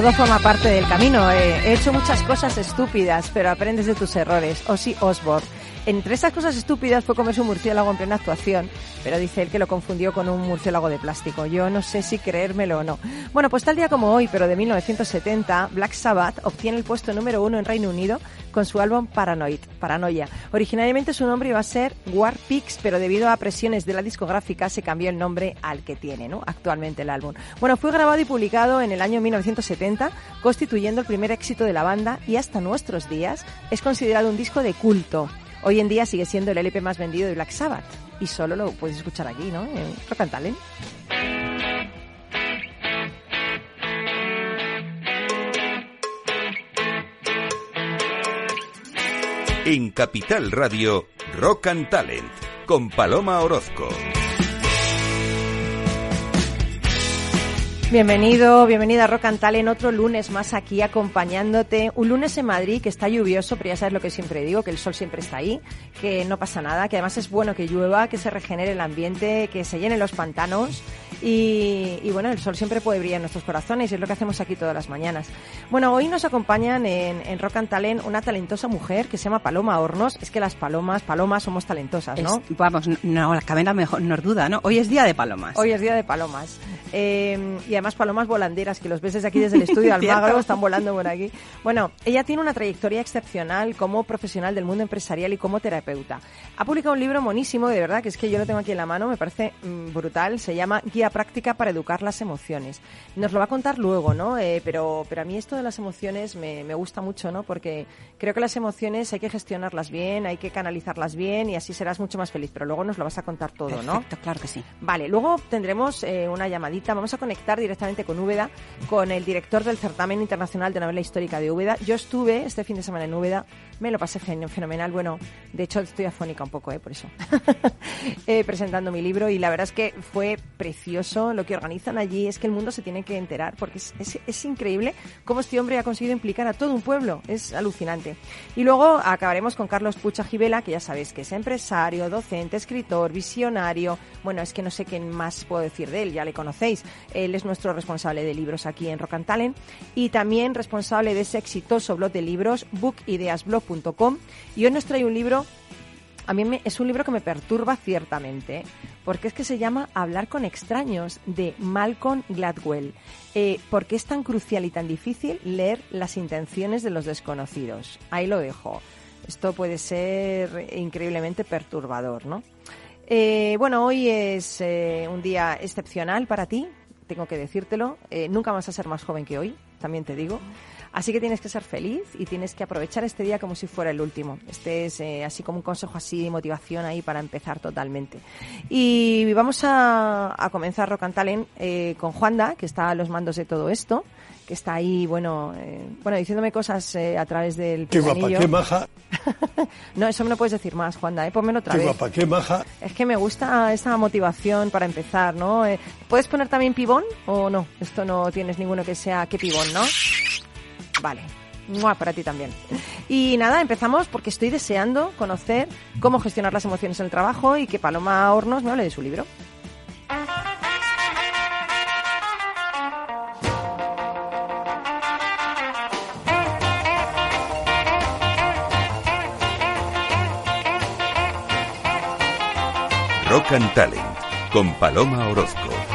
Todo forma parte del camino. Eh. He hecho muchas cosas estúpidas, pero aprendes de tus errores. Ozzy Osbourne. Entre esas cosas estúpidas fue comerse un murciélago en plena actuación, pero dice él que lo confundió con un murciélago de plástico. Yo no sé si creérmelo o no. Bueno, pues tal día como hoy, pero de 1970, Black Sabbath obtiene el puesto número uno en Reino Unido con su álbum Paranoid, Paranoia. Originariamente su nombre iba a ser War Pigs, pero debido a presiones de la discográfica se cambió el nombre al que tiene, ¿no? Actualmente el álbum. Bueno, fue grabado y publicado en el año 1970, constituyendo el primer éxito de la banda y hasta nuestros días es considerado un disco de culto. Hoy en día sigue siendo el LP más vendido de Black Sabbath y solo lo puedes escuchar aquí, ¿no? En Rock and Talent. En Capital Radio, Rock and Talent, con Paloma Orozco. Bienvenido, bienvenida a Rock and Talent, otro lunes más aquí acompañándote. Un lunes en Madrid que está lluvioso, pero ya sabes lo que siempre digo, que el sol siempre está ahí, que no pasa nada, que además es bueno que llueva, que se regenere el ambiente, que se llenen los pantanos y, bueno, el sol siempre puede brillar en nuestros corazones y es lo que hacemos aquí todas las mañanas. Bueno, hoy nos acompañan en, en Rock and Talent una talentosa mujer que se llama Paloma Hornos. Es que las palomas, palomas somos talentosas, ¿no? vamos, no, la cabeza mejor nos duda, ¿no? Hoy es día de palomas. Hoy es día de palomas. Eh, y además palomas volanderas, que los ves desde aquí, desde el estudio Almagro, están volando por aquí. Bueno, ella tiene una trayectoria excepcional como profesional del mundo empresarial y como terapeuta. Ha publicado un libro monísimo, de verdad, que es que yo lo tengo aquí en la mano, me parece mm, brutal. Se llama Guía práctica para educar las emociones. Nos lo va a contar luego, ¿no? Eh, pero, pero a mí esto de las emociones me, me, gusta mucho, ¿no? Porque creo que las emociones hay que gestionarlas bien, hay que canalizarlas bien y así serás mucho más feliz. Pero luego nos lo vas a contar todo, ¿no? claro que sí. Vale, luego tendremos eh, una llamadita. Vamos a conectar directamente con Úbeda, con el director del Certamen Internacional de Novela Histórica de Úbeda. Yo estuve este fin de semana en Úbeda, me lo pasé fenomenal. Bueno, de hecho estoy afónica un poco, ¿eh? Por eso. eh, presentando mi libro y la verdad es que fue precioso lo que organizan allí es que el mundo se tiene que enterar, porque es, es, increíble cómo este hombre ha conseguido implicar a todo un pueblo. Es alucinante. Y luego acabaremos con Carlos Pucha Gibela, que ya sabéis que es empresario, docente, escritor, visionario. Bueno, es que no sé qué más puedo decir de él, ya le conocéis. Él es nuestro responsable de libros aquí en Rock and Talent y también responsable de ese exitoso blog de libros, bookideasblog.com. Y hoy nos trae un libro a mí me, es un libro que me perturba ciertamente, porque es que se llama Hablar con extraños, de Malcolm Gladwell. Eh, ¿Por qué es tan crucial y tan difícil leer las intenciones de los desconocidos? Ahí lo dejo. Esto puede ser increíblemente perturbador, ¿no? Eh, bueno, hoy es eh, un día excepcional para ti, tengo que decírtelo. nunca vas a ser más joven que hoy, también te digo. Así que tienes que ser feliz y tienes que aprovechar este día como si fuera el último. Este es eh, así como un consejo así de motivación ahí para empezar totalmente. Y vamos a, comenzar Rock and Talent eh, con Juanda, que está a los mandos de todo esto que está ahí, bueno, eh, bueno, diciéndome cosas a través del Qué guapa, qué maja. no, eso me lo puedes decir más, Juanda, ¿eh? Ponmelo otra qué vez. Qué guapa, qué maja. Es que me gusta esa motivación para empezar, ¿no? ¿Puedes poner también pibón o no? Esto no tienes ninguno que sea qué pibón, ¿no? Vale. para ti también. Y nada, empezamos porque estoy deseando conocer cómo gestionar las emociones en el trabajo y que Paloma Hornos me hable de su libro. Rock and Talent con Paloma Orozco.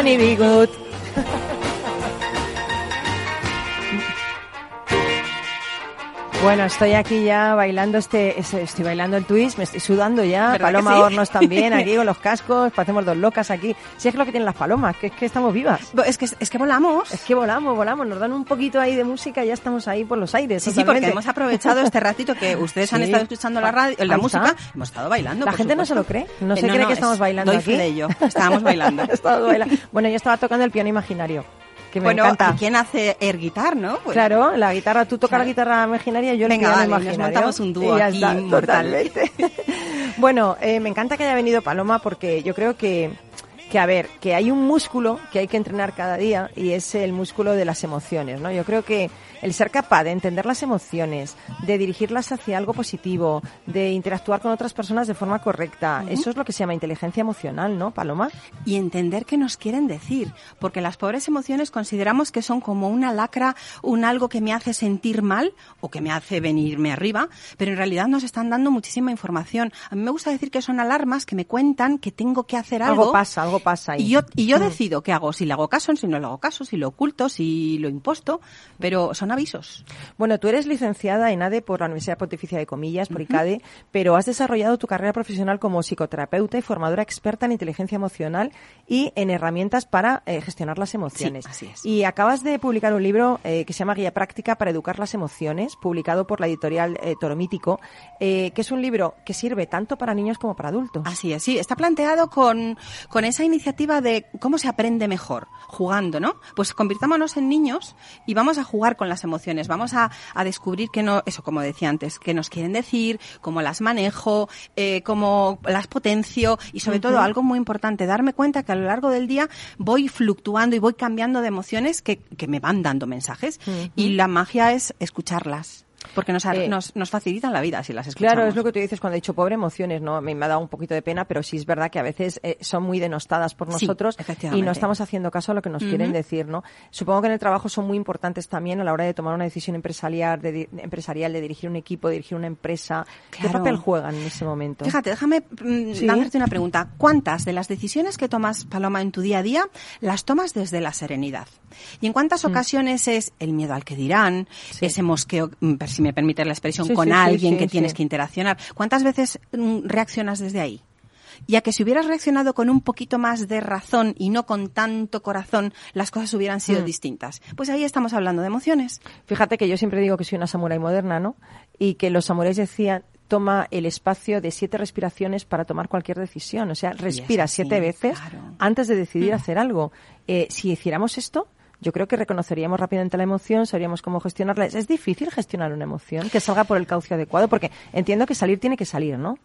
Johnny Bigot. Bueno, estoy aquí ya bailando este, este- estoy bailando el twist, me estoy sudando ya. ¿Verdad Paloma sí? Hornos también, aquí con los cascos, parecemos dos locas aquí. Si es lo que tienen las palomas, que es que estamos vivas. Es que, es que volamos. Es que volamos, volamos, nos dan un poquito ahí de música y ya estamos ahí por los aires. Sí, sí, porque hemos aprovechado este ratito que ustedes han estado escuchando la radio, la música, hemos estado bailando. La gente no se lo cree, no Eh, se cree que es- estamos bailando doy aquí. fe de ello, estábamos bailando. Estábamos bailando. Bueno, yo estaba tocando el piano imaginario, que me bueno, encanta. ¿quién hace air guitar, no? Pues- Claro, la guitarra, tú tocas Claro. la guitarra imaginaria, yo el Venga, piano vale, nos montamos un dúo aquí está, totalmente. bueno, eh, me encanta que haya venido Paloma porque yo creo que, que, a ver, que hay un músculo que hay que entrenar cada día y es el músculo de las emociones, ¿no? Yo creo que el ser capaz de entender las emociones, de dirigirlas hacia algo positivo, de interactuar con otras personas de forma correcta, eso es lo que se llama inteligencia emocional, ¿no, Paloma? y entender qué nos quieren decir, porque las pobres emociones consideramos que son como una lacra, un algo que me hace sentir mal o que me hace venirme arriba, pero en realidad nos están dando muchísima información. A mí me gusta decir que son alarmas que me cuentan que tengo que hacer algo. Algo pasa, algo pasa ahí. Y yo, y yo Mm. decido qué hago, si le hago caso, si no le hago caso, si lo oculto, si lo imposto, pero son avisos. Bueno, tú eres licenciada en ADE por la Universidad Pontificia de Comillas, por ICADE, pero has desarrollado tu carrera profesional como psicoterapeuta y formadora experta en inteligencia emocional y en herramientas para eh, gestionar las emociones. así es. Y acabas de publicar un libro eh, que se llama Guía Práctica para Educar las Emociones, publicado por la editorial eh, Toro Mítico, eh, que es un libro que sirve tanto para niños como para adultos. Así es, sí, está planteado con, con esa iniciativa de cómo se aprende mejor, jugando, ¿no? Pues convirtámonos en niños y vamos a jugar con las emociones, vamos a, a descubrir que no, eso como decía antes, qué nos quieren decir, cómo las manejo, eh, cómo las potencio y sobre todo algo muy importante, darme cuenta que a lo largo del día voy fluctuando y voy cambiando de emociones que, que me van dando mensajes y la magia es escucharlas. Porque nos, Eh, nos, nos facilitan la vida si las escuchamos. Claro, es lo que tú dices cuando he dicho pobre emociones, ¿no? Me, me ha dado un poquito de pena, pero sí es verdad que a veces eh, son muy denostadas por Sí, nosotros y efectivamente. no estamos haciendo caso a lo que nos quieren decir, ¿no? Supongo que en el trabajo son muy importantes también a la hora de tomar una decisión empresarial, de, di- empresarial, de dirigir un equipo, de dirigir una empresa. ¿Qué papel juegan en ese momento? Fíjate, déjame mm, Sí. hacerte una pregunta. ¿Cuántas de las decisiones que tomas, Paloma, en tu día a día, las tomas desde la serenidad? ¿Y en cuántas ocasiones es el miedo al que dirán, Mm. Sí. ese mosqueo, mm, si me permite la expresión, Sí, con sí, alguien sí, que tienes que interaccionar? ¿Cuántas veces mm, reaccionas desde ahí? Y a que si hubieras reaccionado con un poquito más de razón y no con tanto corazón, las cosas hubieran Mm. sido distintas. Pues ahí estamos hablando de emociones. Fíjate que yo siempre digo que soy una samurái moderna, ¿no? Y que los samuráis decían toma el espacio de siete respiraciones para tomar cualquier decisión. O sea, respira así, siete veces claro. antes de decidir hacer algo. Eh, si hiciéramos esto, yo creo que reconoceríamos rápidamente la emoción, sabríamos cómo gestionarla. Es, difícil gestionar una emoción que salga por el cauce adecuado, porque entiendo que salir tiene que salir, ¿no?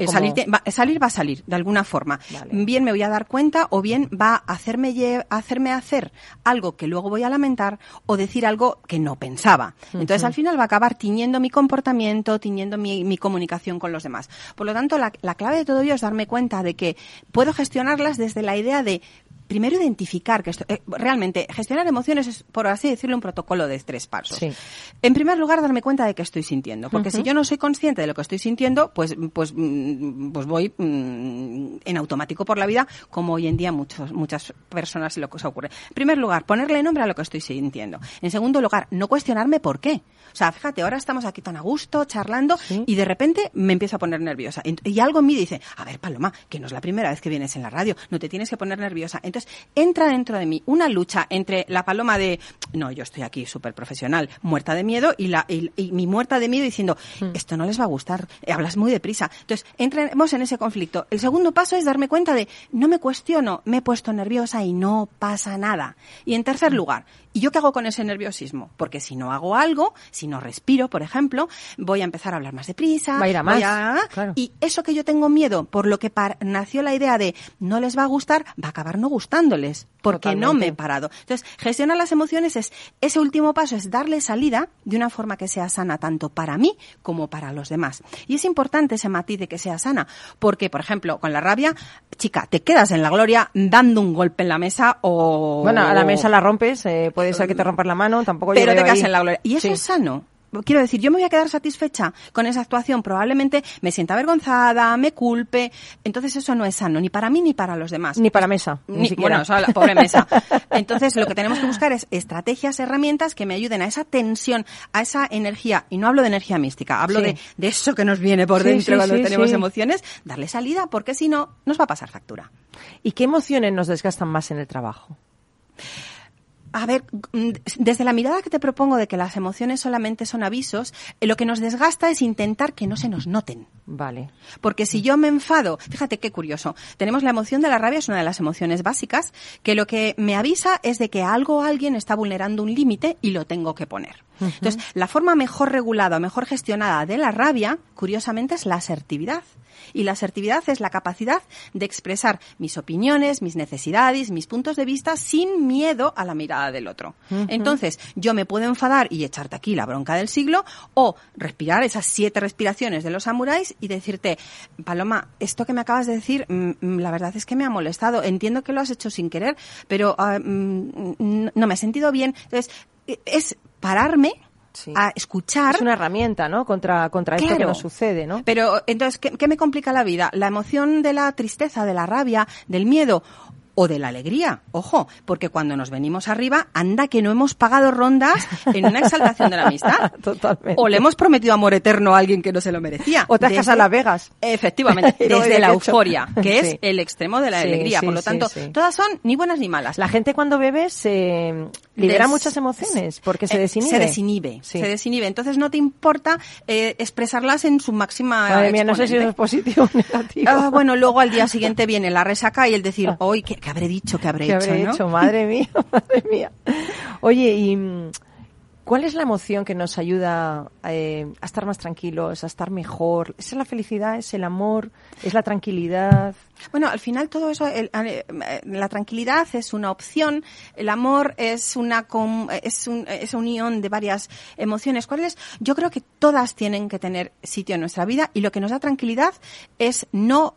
Eh, salir, te- va, salir va a salir, de alguna forma. Vale. Bien me voy a dar cuenta o bien va a hacerme, lle- hacerme hacer algo que luego voy a lamentar o decir algo que no pensaba. Entonces al final va a acabar tiñendo mi comportamiento, tiñendo mi, mi comunicación con los demás. Por lo tanto, la, la clave de todo ello es darme cuenta de que puedo gestionarlas desde la idea de primero identificar que esto, eh, realmente gestionar emociones es, por así decirlo, un protocolo de tres pasos. Sí. En primer lugar, darme cuenta de que estoy sintiendo, porque si yo no soy consciente de lo que estoy sintiendo, pues, pues, mm, pues voy mm, en automático por la vida, como hoy en día muchos, muchas personas lo que se ocurre. En primer lugar, ponerle nombre a lo que estoy sintiendo. En segundo lugar, no cuestionarme por qué. O sea, fíjate, ahora estamos aquí tan a gusto, charlando, Sí. y de repente me empiezo a poner nerviosa. Y algo en mí dice, a ver, Paloma, que no es la primera vez que vienes en la radio, no te tienes que poner nerviosa. Entonces, entra dentro de mí una lucha entre la paloma de, no, yo estoy aquí súper profesional, muerta de miedo, y, la, y, y mi muerta de miedo diciendo, esto no les va a gustar, eh, hablas muy deprisa. Entonces, entremos en ese conflicto. El segundo paso es darme cuenta de, no me cuestiono, me he puesto nerviosa y no pasa nada. Y en tercer lugar, ¿y yo qué hago con ese nerviosismo? Porque si no hago algo, si no respiro, por ejemplo, voy a empezar a hablar más deprisa. Va a ir a más, claro. Y eso que yo tengo miedo, por lo que par- nació la idea de no les va a gustar, va a acabar no gustándoles, porque no me he parado. Entonces, gestionar las emociones es, ese último paso es darle salida de una forma que sea sana tanto para mí como para los demás. Y es importante ese matiz de que sea sana, porque, por ejemplo, con la rabia, chica, te quedas en la gloria dando un golpe en la mesa o... Bueno, a la mesa la rompes, eh, puede ser que te rompas la mano, tampo yo Pero te veo quedas ahí- en la gloria. Y eso Sí. es sano. quiero decir, yo me voy a quedar satisfecha con esa actuación, probablemente me sienta avergonzada, me culpe, entonces eso no es sano, ni para mí ni para los demás. Ni para mesa, ni, Ni- siquiera. bueno, o sea, la pobre mesa. Entonces, lo que tenemos que buscar es estrategias, herramientas que me ayuden a esa tensión, a esa energía, y no hablo de energía mística, hablo Sí. de, de eso que nos viene por dentro sí, cuando tenemos emociones, darle salida, porque si no, nos va a pasar factura. ¿Y qué emociones nos desgastan más en el trabajo? A ver, mm, desde la mirada que te propongo de que las emociones solamente son avisos, eh, lo que nos desgasta es intentar que no se nos noten. Vale. Porque si yo me enfado, fíjate qué curioso, tenemos la emoción de la rabia, es una de las emociones básicas, que lo que me avisa es de que algo o alguien está vulnerando un límite y lo tengo que poner. Entonces, la forma mejor regulada mejor gestionada de la rabia, curiosamente, es la asertividad. Y la asertividad es la capacidad de expresar mis opiniones, mis necesidades, mis puntos de vista sin miedo a la mirada del otro. Entonces, yo me puedo enfadar y echarte aquí la bronca del siglo o respirar esas siete respiraciones de los samuráis y decirte, Paloma, esto que me acabas de decir, mm, mm, la verdad es que me ha molestado. Entiendo que lo has hecho sin querer, pero ah, mm, no me he sentido bien. Entonces, eh, es pararme Sí. a escuchar Es una herramienta, ¿no? Contra, contra esto que nos sucede, ¿no? pero entonces, ¿qué, qué me complica la vida? La emoción de la tristeza, de la rabia, del miedo o de la alegría. Ojo, porque cuando nos venimos arriba, anda que no hemos pagado rondas en una exaltación de la amistad. Totalmente. O le hemos prometido amor eterno a alguien que no se lo merecía. O te has en Las Vegas. Efectivamente, desde la euforia, que es Sí. el extremo de la Sí, alegría. sí, Por lo tanto, todas son ni buenas ni malas. La gente cuando bebe se libera Des- muchas emociones porque se Eh, desinhibe. Se desinhibe, Sí. se desinhibe. Entonces no te importa eh, expresarlas en su máxima Madre mía, no sé si eso es positivo o negativo. Ah, bueno, luego al día siguiente viene la resaca y el decir, hoy, ¿qué, qué habré dicho? ¿Qué habré ¿Qué hecho? habré no? hecho? Madre mía, madre mía. Oye, ¿y mm, cuál es la emoción que nos ayuda eh, a estar más tranquilos, a estar mejor? ¿Es la felicidad? ¿Es el amor? ¿Es la tranquilidad? Bueno, al final todo eso, el- eh, la tranquilidad es una opción, el amor es una es un, es unión de varias emociones. ¿Cuáles? Yo creo que todas tienen que tener sitio en nuestra vida y lo que nos da tranquilidad es no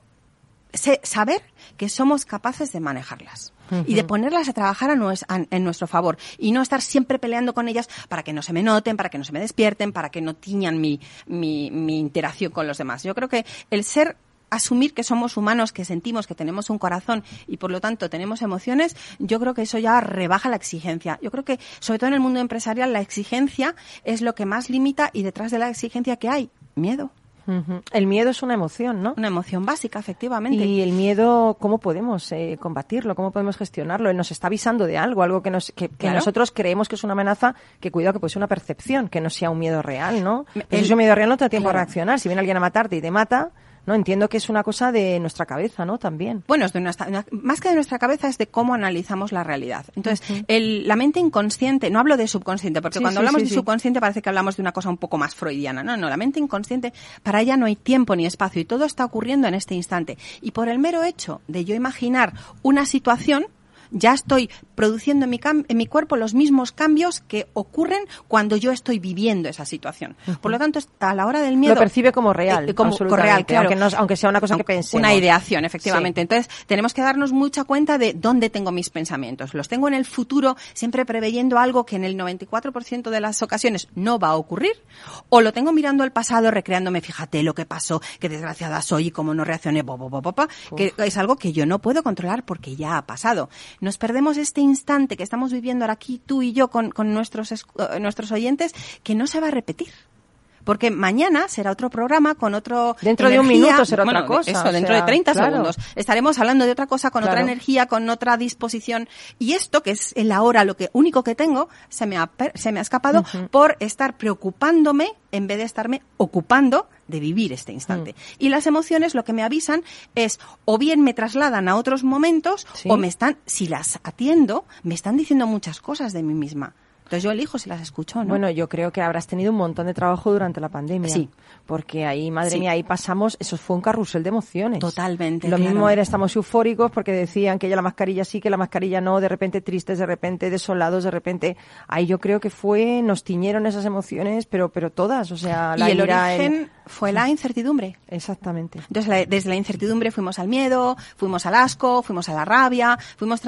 saber que somos capaces de manejarlas. Y de ponerlas a trabajar a nues- a- en nuestro favor. Y no estar siempre peleando con ellas para que no se me noten, para que no se me despierten, para que no tiñan mi, mi, mi interacción con los demás. Yo creo que el ser asumir que somos humanos, que sentimos, que tenemos un corazón y por lo tanto tenemos emociones, yo creo que eso ya rebaja la exigencia. Yo creo que, sobre todo en el mundo empresarial, la exigencia es lo que más limita y detrás de la exigencia que hay, miedo. Ujú. El miedo es una emoción, ¿no? Una emoción básica, efectivamente. Y el miedo, ¿cómo podemos eh, combatirlo? ¿Cómo podemos gestionarlo? Él nos está avisando de algo, algo que, nos, que, que Claro. nosotros creemos que es una amenaza, que cuidado que puede ser una percepción, que no sea un miedo real, ¿no? Si el- es un miedo real no te da tiempo Claro. a reaccionar. Si viene alguien a matarte y te mata, ¿no? Entiendo que es una cosa de nuestra cabeza, ¿no? También. Bueno, es de nuestra- una- más que de nuestra cabeza es de cómo analizamos la realidad. Entonces, el- la mente inconsciente, no hablo de subconsciente, porque Sí, cuando sí, hablamos sí, de subconsciente parece que hablamos de una cosa un poco más freudiana. No, no, la mente inconsciente, para ella no hay tiempo ni espacio y todo está ocurriendo en este instante. Y por el mero hecho de yo imaginar una situación, ya estoy produciendo en mi, en mi cuerpo los mismos cambios que ocurren cuando yo estoy viviendo esa situación. Por lo tanto, a la hora del miedo... Lo percibe como real, Eh, como absolutamente, real, claro. aunque no- aunque sea una cosa que pensemos. Una ideación, efectivamente. Entonces, tenemos que darnos mucha cuenta de dónde tengo mis pensamientos. Los tengo en el futuro, siempre preveyendo algo que en el 94% de las ocasiones no va a ocurrir. O lo tengo mirando al pasado, recreándome, fíjate lo que pasó, qué desgraciada soy y cómo no reaccioné, bo, bo, bo, bo, bo, que es algo que yo no puedo controlar porque ya ha pasado. Nos perdemos este instante que estamos viviendo ahora aquí, tú y yo, con, con nuestros, eh, nuestros oyentes, que no se va a repetir. Porque mañana será otro programa con otro. Dentro de un minuto será otra cosa, Eso, dentro sea, de 30 claro. segundos. Estaremos hablando de otra cosa con otra energía, con otra disposición. Y esto, que es el ahora lo que único que tengo, se me ha, se me ha escapado por estar preocupándome en vez de estarme ocupando de vivir este instante. Y las emociones lo que me avisan es o bien me trasladan a otros momentos Sí. o me están, si las atiendo, me están diciendo muchas cosas de mí misma. Entonces yo elijo si las escucho o no. Bueno, yo creo que habrás tenido un montón de trabajo durante la pandemia. Sí. Porque ahí, madre Sí. mía, ahí pasamos, eso fue un carrusel de emociones. Totalmente, Lo claro. mismo era, estamos eufóricos porque decían que ya la mascarilla sí, que la mascarilla no, de repente tristes, de repente desolados, de repente. Ahí yo creo que fue, nos tiñeron esas emociones, pero, pero todas, o sea, la y el ira, el- origen fue la incertidumbre. Exactamente. Entonces, la- desde la incertidumbre fuimos al miedo, fuimos al asco, fuimos a la rabia, fuimos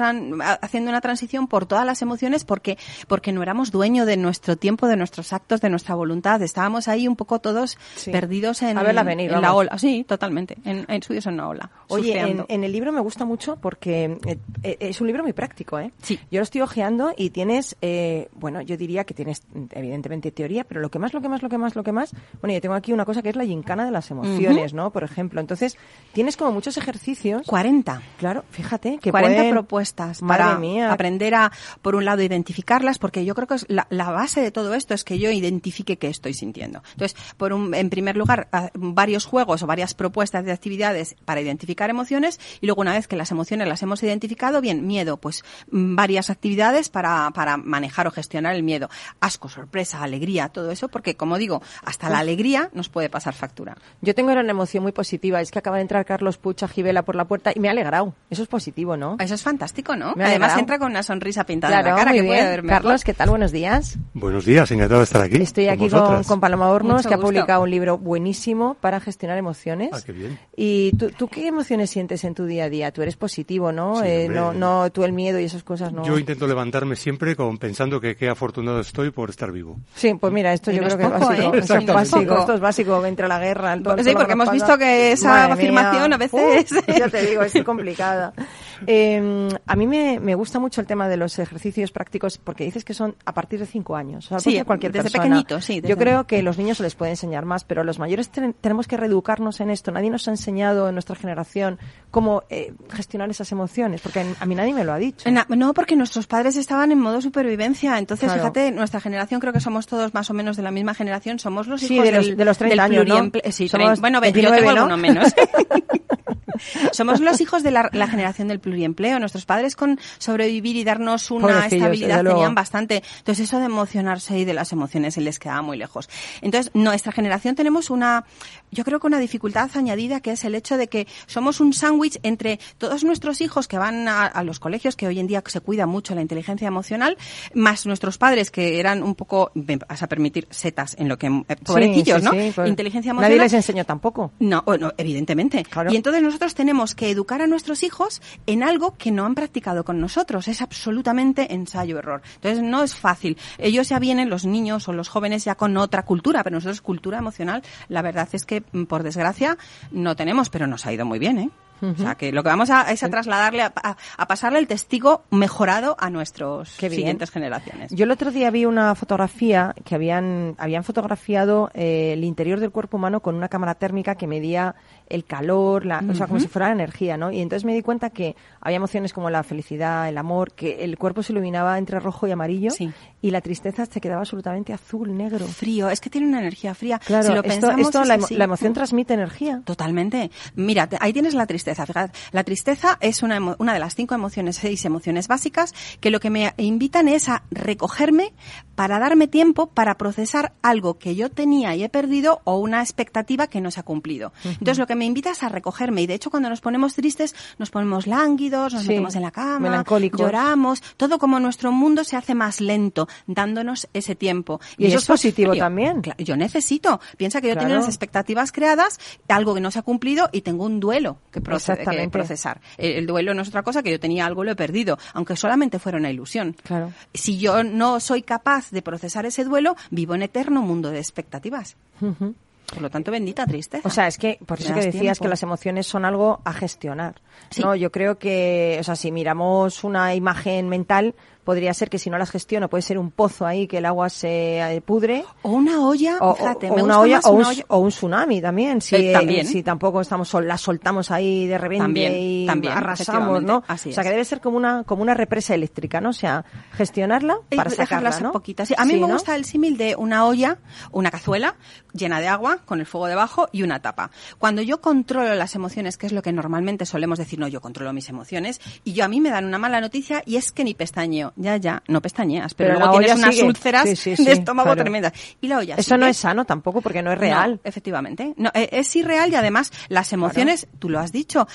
haciendo una transición por todas las emociones porque, porque no era éramos dueño de nuestro tiempo, de nuestros actos, de nuestra voluntad. Estábamos ahí un poco todos Sí. perdidos en, venir, la ola. Sí, totalmente. En, en subidos en una ola. Oye, en, el libro me gusta mucho porque eh, eh, es un libro muy práctico, ¿eh? Sí. Yo lo estoy hojeando y tienes, eh, bueno, yo diría que tienes evidentemente teoría, pero lo que más, lo que más, lo que más, lo que más, bueno, yo tengo aquí una cosa que es la gincana de las emociones, ¿no? Por ejemplo, entonces tienes como muchos ejercicios. 40. Claro, fíjate que 40 pueden- propuestas Madre para mía. aprender a, por un lado, identificarlas, porque yo creo que es la, la base de todo esto es que yo identifique qué estoy sintiendo. Entonces, por un, en primer lugar, a- varios juegos o varias propuestas de actividades para identificar emociones y luego una vez que las emociones las hemos identificado, bien, miedo, pues mm, varias actividades para, para manejar o gestionar el miedo. Asco, sorpresa, alegría, todo eso, porque como digo, hasta la alegría nos puede pasar factura. Yo tengo ahora una emoción muy positiva, es que acaba de entrar Carlos Pucha Gibela por la puerta y me ha alegrado. Eso es positivo, ¿no? Eso es fantástico, ¿no? Además entra con una sonrisa pintada en Claro, la cara que puede mejor. Carlos, ¿qué tal? Buenos días. Buenos días, encantado de estar aquí. Estoy aquí con, con Paloma Hornos, Mucho que ha publicado un libro buenísimo para gestionar emociones. Ah, qué bien. ¿Y tú, tú qué emociones sientes en tu día a día? Tú eres positivo, ¿no? Sí, Eh, no, no, tú el miedo y esas cosas no. Yo intento levantarme siempre con, pensando que qué afortunado estoy por estar vivo. Sí, pues mira, esto Y yo no creo es que es básico. ¿eh? Esto es básico, esto es básico entre la guerra. el todo- Sí, todo porque hemos pasa. visto que esa Madre afirmación mía. a veces- ya te digo, es complicada. Eh, a mí me, me gusta mucho el tema de los ejercicios prácticos porque dices que son a partir de cinco años. O sea, Sí, cualquier desde persona. pequeñitos, sí, Yo desde- creo que los niños se les puede enseñar más, pero los mayores ten- tenemos que reeducarnos en esto. Nadie nos ha enseñado en nuestra generación cómo eh, gestionar esas emociones, porque a mí nadie me lo ha dicho. Na- No, porque nuestros padres estaban en modo supervivencia. Entonces, Claro. fíjate, nuestra generación, creo que somos todos más o menos de la misma generación. Somos los Sí, hijos de los- del, de los 30 del años, ¿no? Sí, Somos bueno, ve- yo 29, tengo ¿no? menos. Somos los hijos de la, la generación del pluriempleo. Nuestros padres con sobrevivir y darnos una Pobrecillos, estabilidad tenían bastante. Entonces eso de emocionarse y de las emociones se les quedaba muy lejos. Entonces nuestra generación tenemos una, yo creo que una dificultad añadida que es el hecho de que somos un sándwich entre todos nuestros hijos que van a, a los colegios, que hoy en día se cuida mucho la inteligencia emocional, más nuestros padres que eran un poco, me vas a permitir, setas en lo que, eh, pobrecillos, Sí, ¿no? sí, sí, pues inteligencia emocional. Nadie les enseñó tampoco. No, bueno, evidentemente. Claro. Y entonces nosotros tenemos que educar a nuestros hijos en algo que no han practicado con nosotros. Es absolutamente ensayo-error. Entonces no es fácil. Ellos ya vienen, los niños o los jóvenes, ya con otra cultura, pero nosotros cultura emocional, la verdad es que, mm, por desgracia, no tenemos, pero nos ha ido muy bien, ¿eh? O sea, que lo que vamos a es a trasladarle, a, a- a pasarle el testigo mejorado a nuestros siguientes generaciones. Yo el otro día vi una fotografía que habían, habían fotografiado eh, el interior del cuerpo humano con una cámara térmica que medía el calor, la, o sea, como si fuera la energía, ¿no? Y entonces me di cuenta que había emociones como la felicidad, el amor, que el cuerpo se iluminaba entre rojo y amarillo Sí. y la tristeza se quedaba absolutamente azul, negro. Frío, es que tiene una energía fría. Claro, si lo esto, pensamos, esto es la, emo- así. la emoción transmite energía. Totalmente. Mira, te- ahí tienes la tristeza. Fíjate, la tristeza es una, emo- una de las cinco emociones, seis emociones básicas, que lo que me invitan es a recogerme para darme tiempo para procesar algo que yo tenía y he perdido o una expectativa que no se ha cumplido. Entonces, lo que me invita es a recogerme. Y de hecho, cuando nos ponemos tristes, nos ponemos lánguidos, nos Sí, metemos en la cama, lloramos. Todo como nuestro mundo se hace más lento, dándonos ese tiempo. Y eso es positivo también. Yo necesito. Piensa que yo Claro. unas expectativas creadas, algo que no se ha cumplido y tengo un duelo que, procesar. El, el duelo no es otra cosa que yo tenía algo, lo he perdido, aunque solamente fuera una ilusión. Claro. Si yo no soy capaz de procesar ese duelo, vivo en eterno mundo de expectativas. Por lo tanto, bendita tristeza. O sea, es que por eso que decías tiempo. que las emociones son algo a gestionar. Sí. No, yo creo que, o sea, si miramos una imagen mental, podría ser que si no las gestiono puede ser un pozo ahí que el agua se eh, pudre. O una olla, O, fíjate, o una olla, un, una olla- o un tsunami también, si, Eh, también. si tampoco estamos la soltamos ahí de repente También, y también, arrasamos, ¿no? así o sea, que debe ser como una como una represa eléctrica, ¿no? O sea, gestionarla Eh, para dejarlas sacarla, ¿no? poquito. Sí, a mí Sí, me ¿no? gusta el símil de una olla, una cazuela llena de agua con el fuego debajo y una tapa. Cuando yo controlo las emociones, que es lo que normalmente solemos decir, no, yo controlo mis emociones, y yo a mí me dan una mala noticia y es que ni pestañeo. Ya, ya, no pestañeas, pero, Pero luego tienes unas sigue. úlceras Sí, sí, sí, de estómago claro. tremendas. Y la olla Eso no sigue. es sano tampoco porque no es real. No, efectivamente. No, eh, es irreal y además las emociones, tú lo has dicho,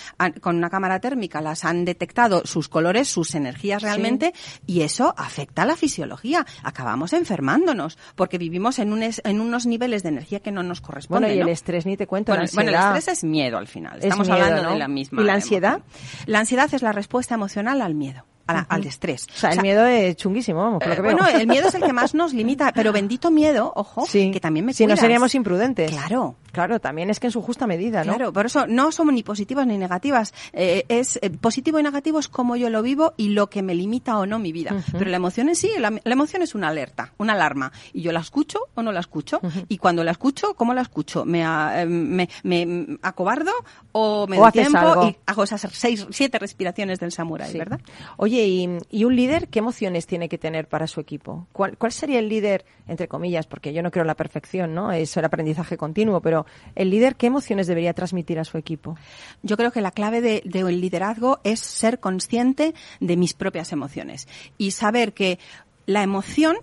con una cámara térmica las han detectado sus colores, sus energías realmente y eso afecta a la fisiología. Acabamos enfermándonos porque vivimos en, un es- en unos niveles de energía que no nos corresponden. Bueno, y el ¿no? estrés ni te cuento, Bueno, la bueno, el ansiedad. estrés es miedo al final. Es Estamos miedo, hablando ¿no? de la misma. ¿Y la ansiedad? emoción. La ansiedad es la respuesta emocional al miedo. al estrés. O sea, el miedo es chunguísimo, vamos, por lo que eh, veo. Bueno, el miedo es el que más nos limita, pero bendito miedo, ojo, que también me Si no cuidas. seríamos imprudentes. Claro. Claro, también es que en su justa medida, ¿no? Claro, por eso no somos ni positivas ni negativas. Eh, es eh, positivo y negativo es como yo lo vivo y lo que me limita o no mi vida. Pero la emoción en sí, la, la emoción es una alerta, una alarma. Y yo la escucho o no la escucho. Y cuando la escucho, ¿cómo la escucho? ¿Me, a- eh, me, me acobardo o me O doy tiempo algo. y hago esas seis, siete respiraciones del samurái, Sí. verdad? Oye, ¿y, y un líder qué emociones tiene que tener para su equipo? ¿Cuál, cuál sería el líder, entre comillas, porque yo no creo la perfección, ¿no? Es el aprendizaje continuo, pero el líder, ¿qué emociones debería transmitir a su equipo? Yo creo que la clave de- del liderazgo es ser consciente de mis propias emociones y saber que la emoción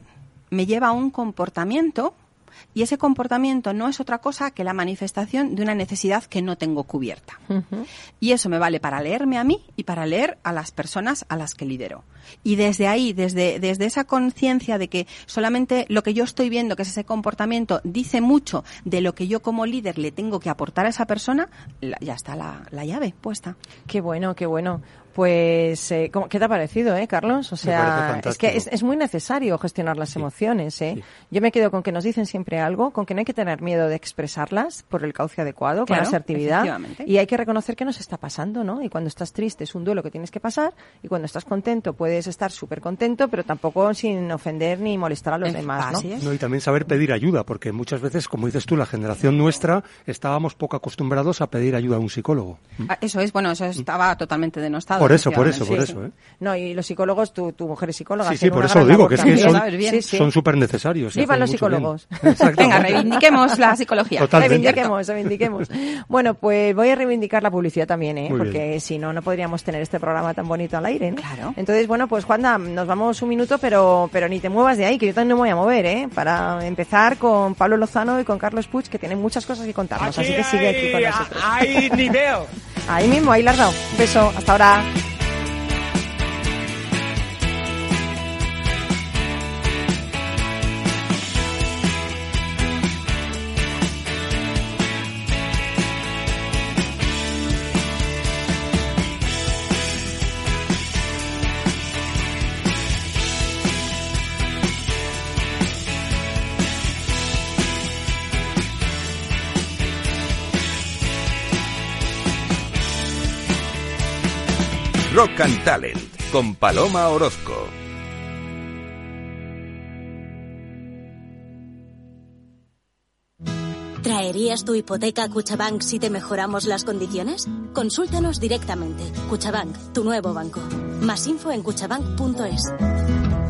me lleva a un comportamiento y ese comportamiento no es otra cosa que la manifestación de una necesidad que no tengo cubierta. Y eso me vale para leerme a mí y para leer a las personas a las que lidero. Y desde ahí, desde, desde esa conciencia de que solamente lo que yo estoy viendo, que es ese comportamiento, dice mucho de lo que yo como líder le tengo que aportar a esa persona, ya está la, la llave puesta. Qué bueno, qué bueno. Pues, eh, ¿cómo- ¿qué te ha parecido, eh, Carlos? O sea, es que es, es muy necesario gestionar las Sí, emociones, ¿eh? sí. Yo me quedo con que nos dicen siempre algo, con que no hay que tener miedo de expresarlas por el cauce adecuado, con Claro, asertividad. efectivamente. Y hay que reconocer que nos está pasando, ¿no? Y cuando estás triste es un duelo que tienes que pasar, y cuando estás contento puedes estar súper contento, pero tampoco sin ofender ni molestar a los demás. No, y también saber pedir ayuda, porque muchas veces, como dices tú, la generación nuestra estábamos poco acostumbrados a pedir ayuda a un psicólogo. Ah, Eso es, bueno, eso estaba totalmente denostado. Por eso, por eso, por eso, ¿eh? No, y los psicólogos, tu, tu mujer es psicóloga. Sí, sí, por eso lo digo, que es que son, bien. Sí, sí. son súper necesarios. y Vivan los psicólogos. Venga, reivindiquemos la psicología. Totalmente. Reivindiquemos, reivindiquemos. Bueno, pues voy a reivindicar la publicidad también, ¿eh? Muy Porque si no, no podríamos tener este programa tan bonito al aire, ¿no? Claro. Entonces, bueno, pues Juanda, nos vamos un minuto, pero, pero ni te muevas de ahí, que yo también me voy a mover, ¿eh? Para empezar con Pablo Lozano y con Carlos Puig, que tienen muchas cosas que contarnos. así que sigue aquí con nosotros. hay nivel. Ahí mismo, ahí has dado. Un beso, hasta ahora. Rock and Talent con Paloma Orozco. ¿Traerías tu hipoteca a Cuchabank si te mejoramos las condiciones? Consúltanos directamente. Cuchabank, tu nuevo banco. Más info en cuchabank.es.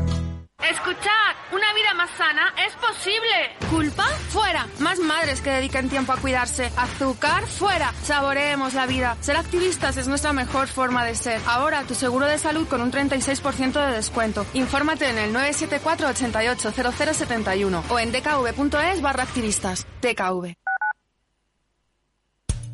Escuchad, una vida más sana es posible. ¿Culpa? Fuera. Más madres que dediquen tiempo a cuidarse. Azúcar? Fuera. Saboreemos la vida. Ser activistas es nuestra mejor forma de ser. Ahora tu seguro de salud con un 36% de descuento. Infórmate en el 974 88 0071 o en dkv.es barra activistas. DKV.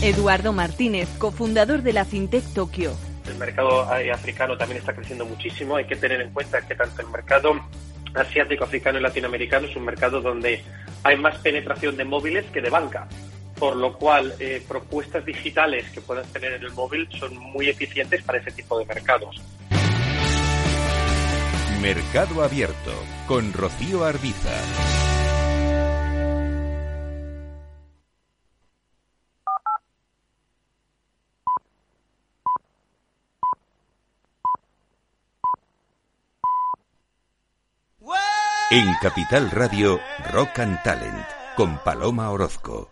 Eduardo Martínez, cofundador de la FinTech Tokio. El mercado eh, africano también está creciendo muchísimo. Hay que tener en cuenta que tanto el mercado asiático, africano y latinoamericano es un mercado donde hay más penetración de móviles que de banca. Por lo cual, eh, propuestas digitales que puedas tener en el móvil son muy eficientes para ese tipo de mercados. Mercado Abierto con Rocío Arbiza. En Capital Radio, Rock and Talent con Paloma Orozco.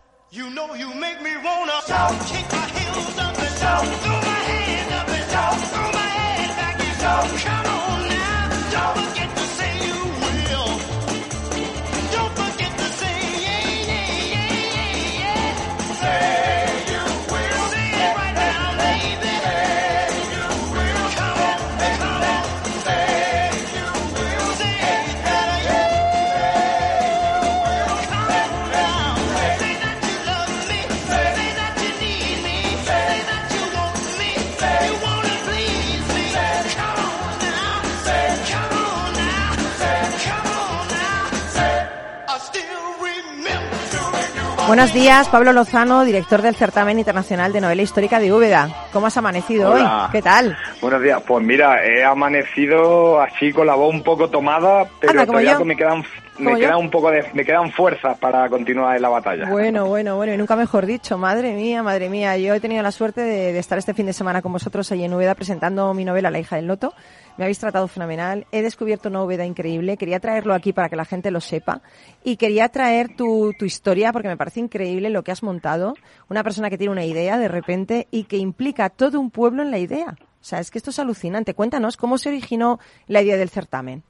Buenos días, Pablo Lozano, director del Certamen Internacional de Novela Histórica de Úbeda. ¿Cómo has amanecido Hola. hoy? ¿Qué tal? Buenos días. Pues mira, he amanecido así con la voz un poco tomada, pero Anda, todavía me quedan me quedan un poco de me quedan fuerzas para continuar en la batalla. Bueno, bueno, bueno, y nunca mejor dicho. Madre mía, madre mía. Yo he tenido la suerte de, de estar este fin de semana con vosotros ahí en Úbeda presentando mi novela La hija del loto. Me habéis tratado fenomenal. He descubierto una Úbeda increíble. Quería traerlo aquí para que la gente lo sepa. Y quería traer tu, tu historia porque me parece increíble lo que has montado. Una persona que tiene una idea de repente y que implica a todo un pueblo en la idea. O sea, es que esto es alucinante. Cuéntanos cómo se originó la idea del certamen.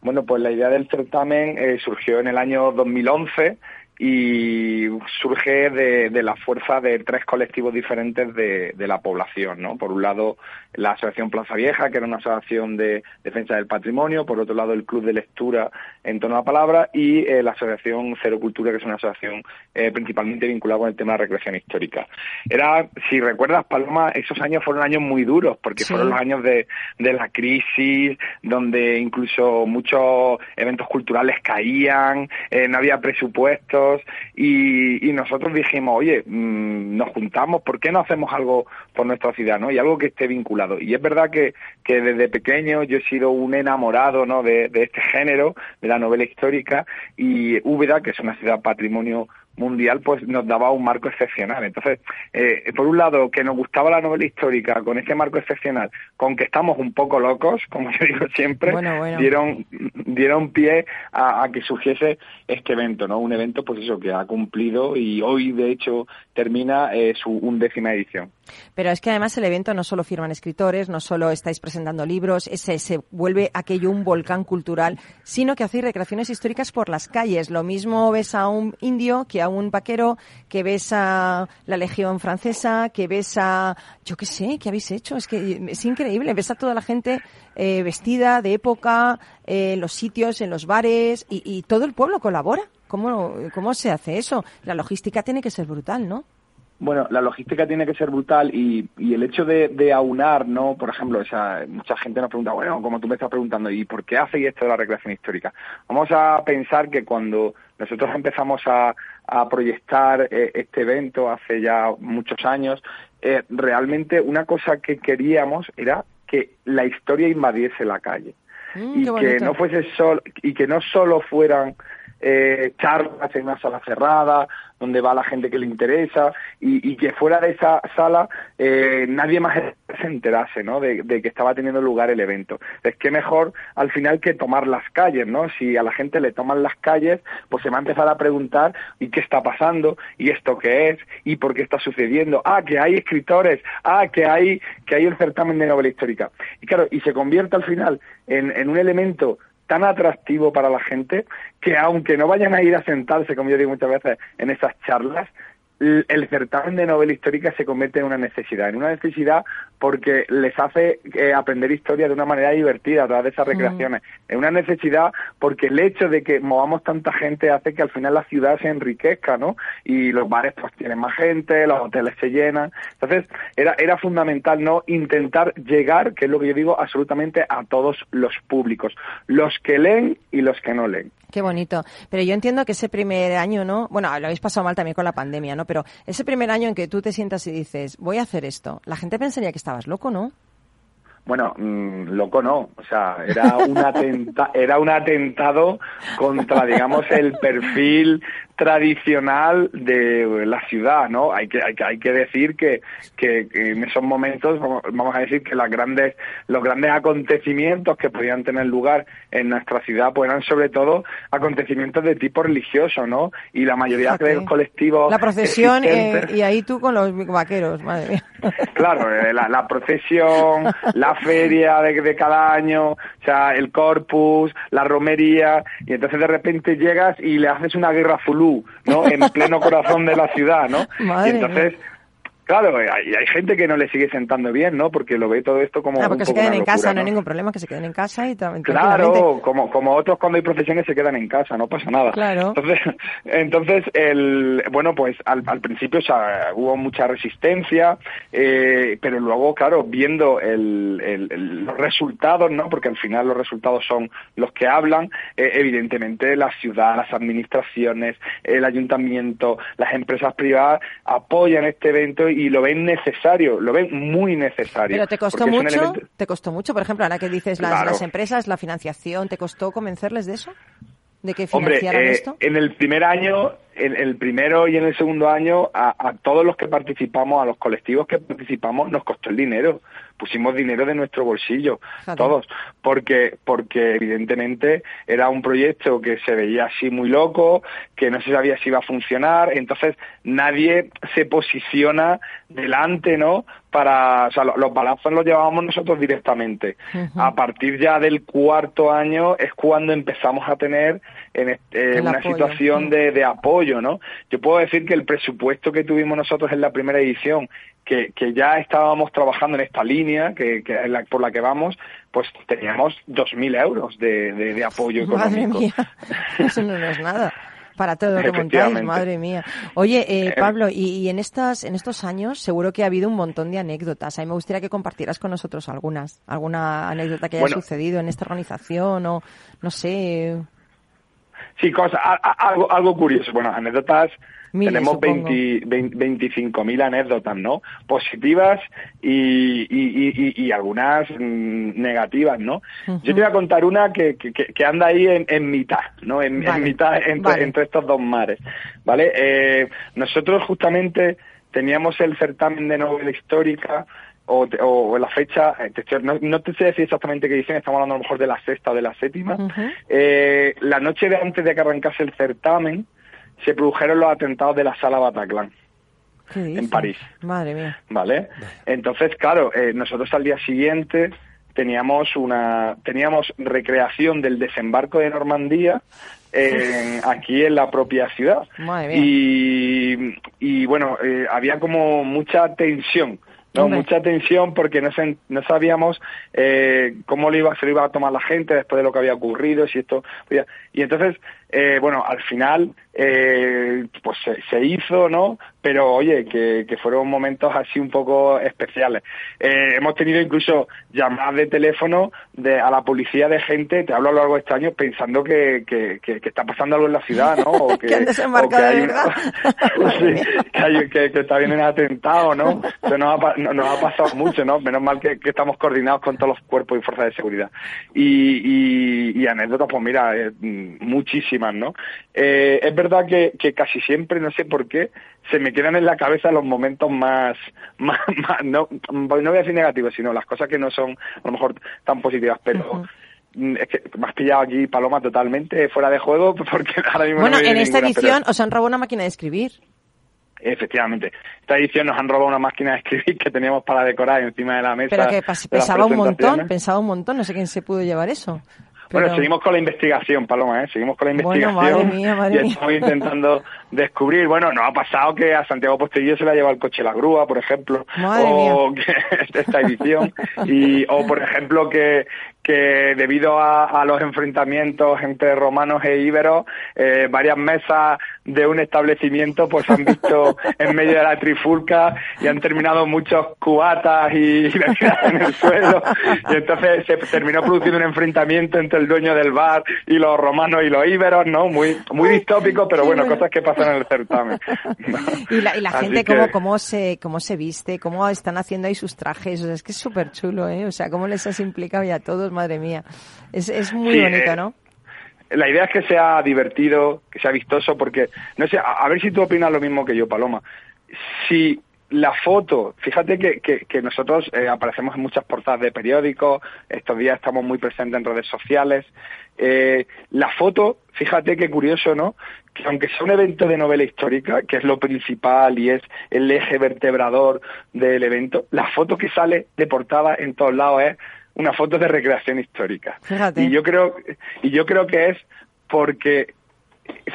Bueno, pues la idea del certamen eh, surgió en el año 2011 y surge de, de la fuerza de tres colectivos diferentes de, de la población, ¿no? Por un lado, la Asociación Plaza Vieja, que era una asociación de defensa del patrimonio, por otro lado, el Club de Lectura en torno a la palabra y eh, la Asociación Cero Cultura, que es una asociación eh, principalmente vinculada con el tema de la recreación histórica. Era, si recuerdas, Paloma, esos años fueron años muy duros, porque Sí. fueron los años de, de la crisis, donde incluso muchos eventos culturales caían, eh, no había presupuestos y, y nosotros dijimos, oye, mm, nos juntamos, ¿por qué no hacemos algo por nuestra ciudad, no? Y algo que esté vinculado. Y es verdad que, que desde pequeño yo he sido un enamorado, ¿no? De, de este género, de la novela histórica y Úbeda, que es una ciudad patrimonio mundial pues nos daba un marco excepcional. Entonces, eh, por un lado, que nos gustaba la novela histórica con ese marco excepcional, con que estamos un poco locos, como yo digo siempre, Bueno, bueno. dieron dieron pie a, a que surgiese este evento, ¿no? Un evento, pues eso, que ha cumplido y hoy, de hecho, termina eh, su undécima edición. Pero es que además el evento no solo firman escritores, no solo estáis presentando libros, ese, se vuelve aquello un volcán cultural, sino que hacéis recreaciones históricas por las calles. Lo mismo ves a un indio que a un vaquero, que ves a la Legión Francesa, que ves a, yo qué sé, ¿qué habéis hecho? Es que es increíble. Ves a toda la gente eh, vestida de época, eh, en los sitios, en los bares, y, y todo el pueblo colabora. ¿Cómo, ¿Cómo se hace eso? La logística tiene que ser brutal, ¿no? Bueno, la logística tiene que ser brutal y, y el hecho de, de aunar, ¿no? Por ejemplo, mucha gente nos pregunta, bueno, como tú me estás preguntando, ¿y por qué hacéis esto de la recreación histórica? Vamos a pensar que cuando nosotros empezamos a, a proyectar eh, este evento hace ya muchos años, eh, realmente una cosa que queríamos era que la historia invadiese la calle. Mm, y que no fuese sol y que no solo fueran eh, charlas en una sala cerrada donde va la gente que le interesa y, que fuera de esa sala eh, nadie más se enterase ¿no? de, de que estaba teniendo lugar el evento. Es que mejor al final que tomar las calles, ¿no? Si a la gente le toman las calles, pues se va a empezar a preguntar ¿y qué está pasando? ¿y esto qué es? ¿y por qué está sucediendo? Ah, que hay escritores, ah, que hay, que hay el certamen de novela histórica. Y claro, y se convierte al final en, en un elemento tan atractivo para la gente que aunque no vayan a ir a sentarse, como yo digo muchas veces, en esas charlas, el certamen de novela histórica se convierte en una necesidad, en una necesidad porque les hace eh, aprender historia de una manera divertida a través de esas Mm. recreaciones, en una necesidad porque el hecho de que movamos tanta gente hace que al final la ciudad se enriquezca, ¿no? Y los bares pues tienen más gente, los hoteles se llenan, entonces era, era fundamental no intentar llegar, que es lo que yo digo, absolutamente a todos los públicos, los que leen y los que no leen. Qué bonito. Pero yo entiendo que ese primer año, ¿no? Bueno, lo habéis pasado mal también con la pandemia, ¿no? Pero ese primer año en que tú te sientas y dices, voy a hacer esto, la gente pensaría que estabas loco, ¿no? Bueno, mm, loco no, o sea, era un era un atentado contra, digamos, el perfil tradicional de la ciudad, ¿no? Hay que hay que, hay que decir que, que, que en esos momentos vamos, a decir que las grandes los grandes acontecimientos que podían tener lugar en nuestra ciudad pues eran sobre todo acontecimientos de tipo religioso, ¿no? Y la mayoría de los colectivos La procesión eh, y ahí tú con los vaqueros, madre mía. Claro, eh, la, la procesión, la feria de, de cada año, o sea, el corpus, la romería, y entonces de repente llegas y le haces una guerra zulú, ¿no? En pleno corazón de la ciudad, ¿no? Madre y entonces Claro, eh, hay, hay gente que no le sigue sentando bien, ¿no? Porque lo ve todo esto como Ah, porque un se queden en casa, no hay ningún problema, que se queden en casa y tam- tranquilamente. Claro, como, como otros cuando hay procesiones se quedan en casa, no pasa nada. Claro. Entonces, entonces el, bueno, pues al, al principio o sea, hubo mucha resistencia, eh, pero luego, claro, viendo el, el- el- los resultados, ¿no? Porque al final los resultados son los que hablan, eh, evidentemente la ciudad, las administraciones, el ayuntamiento, las empresas privadas apoyan este evento y lo ven necesario, lo ven muy necesario. Pero te costó mucho, elemento- te costó mucho, por ejemplo, ahora que dices las, Claro. las empresas, la financiación, ¿te costó convencerles de eso? ¿De que Hombre, financiaran eh, esto? en el primer año, en el primero y en el segundo año, a, a todos los que participamos, a los colectivos que participamos, nos costó el dinero. Pusimos dinero de nuestro bolsillo, todos, porque, porque evidentemente era un proyecto que se veía así muy loco, que no se sabía si iba a funcionar, entonces nadie se posiciona delante, ¿no? Para, o sea, lo- los balazos los llevábamos nosotros directamente. A partir ya del cuarto año es cuando empezamos a tener en este- una apoyo. situación de, de apoyo, ¿no? Yo puedo decir que el presupuesto que tuvimos nosotros en la primera edición, que, que ya estábamos trabajando en esta línea que, que en la- por la que vamos, pues teníamos 2.000 euros de, de, de apoyo Madre económico. mía, eso no es nada. Para todo lo que montáis, madre mía. Oye, eh, Eh, Pablo, y, y en estas, en estos años seguro que ha habido un montón de anécdotas. A mí me gustaría que compartieras con nosotros algunas, alguna anécdota que haya Bueno. sucedido en esta organización o no sé. Sí, cosa, a- a- algo, algo curioso. Bueno, anécdotas, Miles, tenemos supongo. 20 20 25.000 anécdotas, ¿no? Positivas y, y, y- y- algunas mm, negativas, ¿no? Yo te voy a contar una que, que, que- anda ahí en, en mitad, ¿no? En, mitad entre, vale. entre estos dos mares, ¿vale? Eh, nosotros justamente teníamos el certamen de novela histórica o, o la fecha, eh, te estoy- no, no te sé decir exactamente qué edición, estamos hablando a lo mejor de la sexta o de la séptima. Eh, la noche de antes de que arrancase el certamen, se produjeron los atentados de la sala Bataclan ¿Qué en? París. Madre mía. ¿vale? Entonces, claro, eh, nosotros al día siguiente teníamos una teníamos recreación del desembarco de Normandía en- aquí en la propia ciudad Madre mía. y, y bueno eh, había como mucha tensión ¿no? Mucha tensión porque no, se- no sabíamos eh, cómo lo iba, se lo iba a tomar la gente después de lo que había ocurrido si esto y entonces eh, bueno al final eh, pues se, se hizo no pero oye que, que fueron momentos así un poco especiales Eh, hemos tenido incluso llamadas de teléfono de a la policía de gente te hablo a lo largo de este año pensando que, que, está pasando algo en la ciudad no o que, o hay una-. Sí, que, hay- que- que está bien en atentado, ¿no? Eso nos ha, nos pasado mucho, ¿no? Menos mal que, estamos coordinados con todos los cuerpos y fuerzas de seguridad. Y, y, y anécdotas, pues mira, eh, mm, muchísimas, ¿no? Eh, es verdad que, que casi siempre, no sé por qué, se me quedan en la cabeza los momentos más, más, más- no, no voy a decir negativos, sino las cosas que no son a lo mejor tan positivas, pero... mm, Es que me has pillado aquí, Paloma, totalmente fuera de juego, porque ahora mismo no Bueno, en esta ninguna, pero- edición os han robado una máquina de escribir. Efectivamente. Esta edición nos han robado una máquina de escribir que teníamos para decorar encima de la mesa. Pero que pesaba un montón, pesaba un montón, no sé quién se pudo llevar eso. Bueno, seguimos con la investigación, Paloma, ¿eh? Seguimos con la Bueno, investigación. madre mía, madre y mía. estamos intentando descubrir. Bueno, nos ha pasado que a Santiago Posteguillo se le ha llevado el coche la grúa, por ejemplo. Madre o que esta edición. Y, o, por ejemplo, que, que debido a, a los enfrentamientos entre romanos e íberos, eh, varias mesas de un establecimiento pues han visto en medio de la trifulca y han terminado muchos cubatas y, y en el suelo. Y entonces se terminó produciendo un enfrentamiento entre el dueño del bar y los romanos y los íberos, ¿no? Muy, muy distópico, pero bueno, cosas que pasan en el certamen. Y la, y la gente que- cómo, cómo, se, cómo se viste, cómo están haciendo ahí sus trajes. O sea, es que es súper chulo, ¿eh? O sea, cómo les has implicado ya a todos, madre mía. Es, es muy Sí, bonito, eh, ¿no? La idea es que sea divertido, que sea vistoso, porque, no sé, a, a ver si tú opinas lo mismo que yo, Paloma. Si la foto, fíjate que, que, que nosotros eh, aparecemos en muchas portadas de periódicos, estos días estamos muy presentes en redes sociales. Eh, la foto, fíjate qué curioso, ¿no? Que aunque sea un evento de novela histórica, que es lo principal y es el eje vertebrador del evento, la foto que sale de portada en todos lados es una foto de recreación histórica. Fíjate. Y yo creo, y yo creo que es porque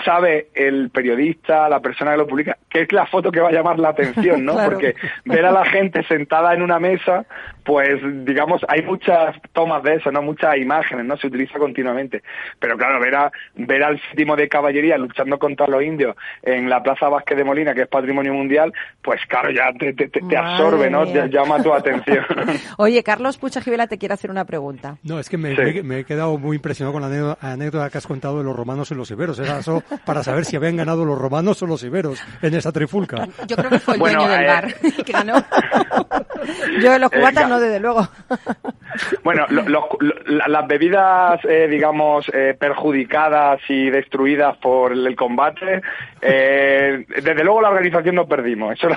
sabe el periodista, la persona que lo publica, qué es la foto que va a llamar la atención, ¿no? Claro. Porque ver a la gente sentada en una mesa, pues digamos, hay muchas tomas de eso, ¿no? Muchas imágenes, ¿no? Se utiliza continuamente. Pero claro, ver, a, ver al séptimo de caballería luchando contra los indios en la Plaza Vázquez de Molina, que es patrimonio mundial, pues claro, ya te, te, te- te absorbe, ¿no? Ya- Llama tu atención. Oye, Carlos Pucha Gibela te quiere hacer una pregunta. No, es que me, Sí. me- me he quedado muy impresionado con la anécdota, anécdota que has contado de los romanos y los iberos. Era para saber si habían ganado los romanos o los iberos en esa trifulca. Yo creo que fue el Bueno, dueño del eh, bar que ganó. Yo de los Eh, cubatas no, desde luego. Bueno, lo- lo- lo- la- las bebidas, eh, digamos, eh, perjudicadas y destruidas por el combate, eh, desde luego la organización no perdimos, eso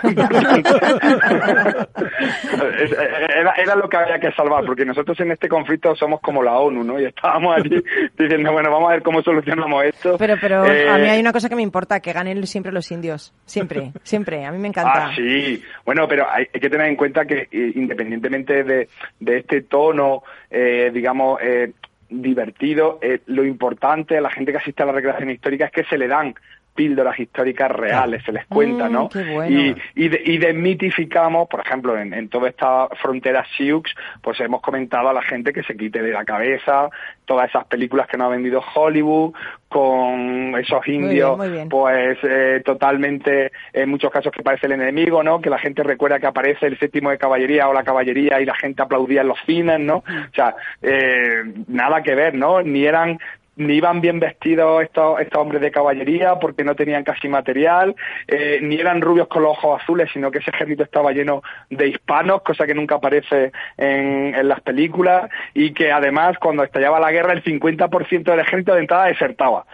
era, era lo que había que salvar, porque nosotros en este conflicto somos como la ONU, ¿no? Y estábamos allí diciendo, bueno, vamos a ver cómo solucionamos esto. Pero, pero Eh, a mí hay una cosa que me importa, que ganen siempre los indios. Siempre, siempre. A mí me encanta. Ah, sí. Bueno, pero hay, hay que tener en cuenta que eh, independientemente de, de este tono, eh, digamos, eh, divertido, eh, lo importante a la gente que asiste a la recreación histórica es que se le dan píldoras históricas reales, se les cuenta, Mm, ¿no? qué bueno. Y, y, de- y desmitificamos, por ejemplo, en, en toda esta frontera Sioux, pues hemos comentado a la gente que se quite de la cabeza todas esas películas que nos ha vendido Hollywood con esos bien, indios muy bien. pues eh, totalmente en muchos casos que parece el enemigo, ¿no? Que la gente recuerda que aparece el séptimo de caballería o la caballería y la gente aplaudía en los cines, ¿no? O sea, eh, nada que ver, ¿no? Ni eran ni iban bien vestidos estos, estos hombres de caballería porque no tenían casi material, eh, ni eran rubios con los ojos azules, sino que ese ejército estaba lleno de hispanos, cosa que nunca aparece en, en las películas, y que además cuando estallaba la guerra el 50% del ejército de entrada desertaba,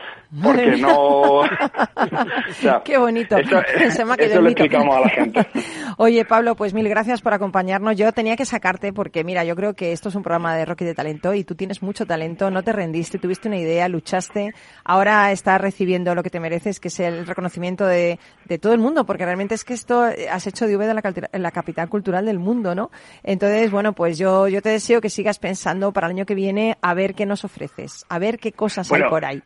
porque no... o sea, Qué bonito. Eso, Se me ha quedado eso el lo explicamos a la gente. Oye, Pablo, pues mil gracias por acompañarnos. Yo tenía que sacarte porque, mira, yo creo que esto es un programa de rock y de talento y tú tienes mucho talento, no te rendiste, tuviste una idea, luchaste, ahora estás recibiendo lo que te mereces, que es el reconocimiento de, de todo el mundo, porque realmente es que esto eh, has hecho de Úbeda la, la capital cultural del mundo, ¿no? Entonces, bueno, pues yo, yo te deseo que sigas pensando para el año que viene a ver qué nos ofreces, a ver qué cosas hay por ahí.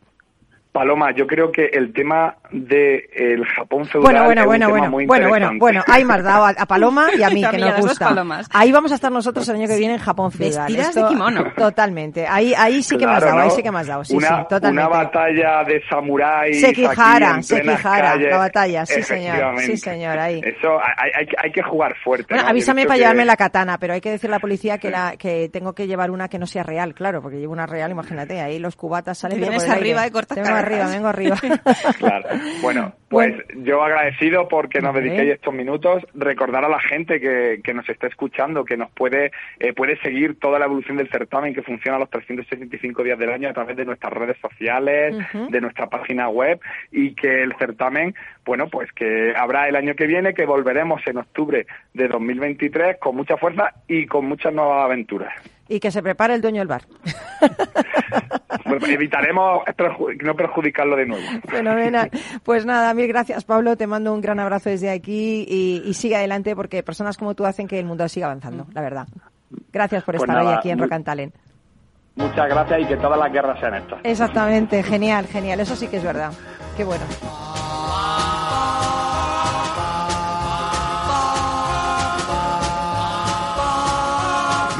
Paloma, yo creo que el tema del el Japón feudal Bueno, bueno, es un bueno, tema bueno, muy bueno, bueno, interesante. bueno, ahí me has dado a, a Paloma y a mí, A que mí, nos gusta. Ahí vamos a estar nosotros el año que viene en Japón feudal. Vestidas de kimono. Totalmente. Ahí, ahí sí que me has Claro, dado, ahí ¿no? sí que me has dado, sí, una, sí, totalmente. Una batalla de samuráis. Sekihara, aquí en plenas Sekihara, calles. la batalla, sí, señor, sí, señor, ahí. Eso hay, hay, hay que jugar fuerte. Bueno, ¿no? avísame para dicho llevarme que- la katana, pero hay que decirle a la policía que, la, que tengo que llevar una que no sea real, claro, porque llevo una real, imagínate, ahí los cubatas salen Vienes arriba y cortas. Arriba, vengo arriba. Claro. Bueno, pues Bueno. yo agradecido porque nos dediquéis estos minutos. Recordar a la gente que, que nos está escuchando que nos puede, eh, puede seguir toda la evolución del certamen que funciona los 365 días del año a través de nuestras redes sociales, de nuestra página web y que el certamen, bueno, pues que habrá el año que viene, que volveremos en octubre de 2023 con mucha fuerza y con muchas nuevas aventuras. Y que se prepare el dueño del bar. Evitaremos no perjudicarlo de nuevo. Fenomenal. Pues nada, mil gracias, Pablo. Te mando un gran abrazo desde aquí y, y sigue adelante porque personas como tú hacen que el mundo siga avanzando, la verdad. Gracias por Pues estar hoy nada, aquí en Rock and Talent. Muchas gracias y que todas las guerras sean estas. Exactamente, genial, genial. Eso sí que es verdad. Qué bueno.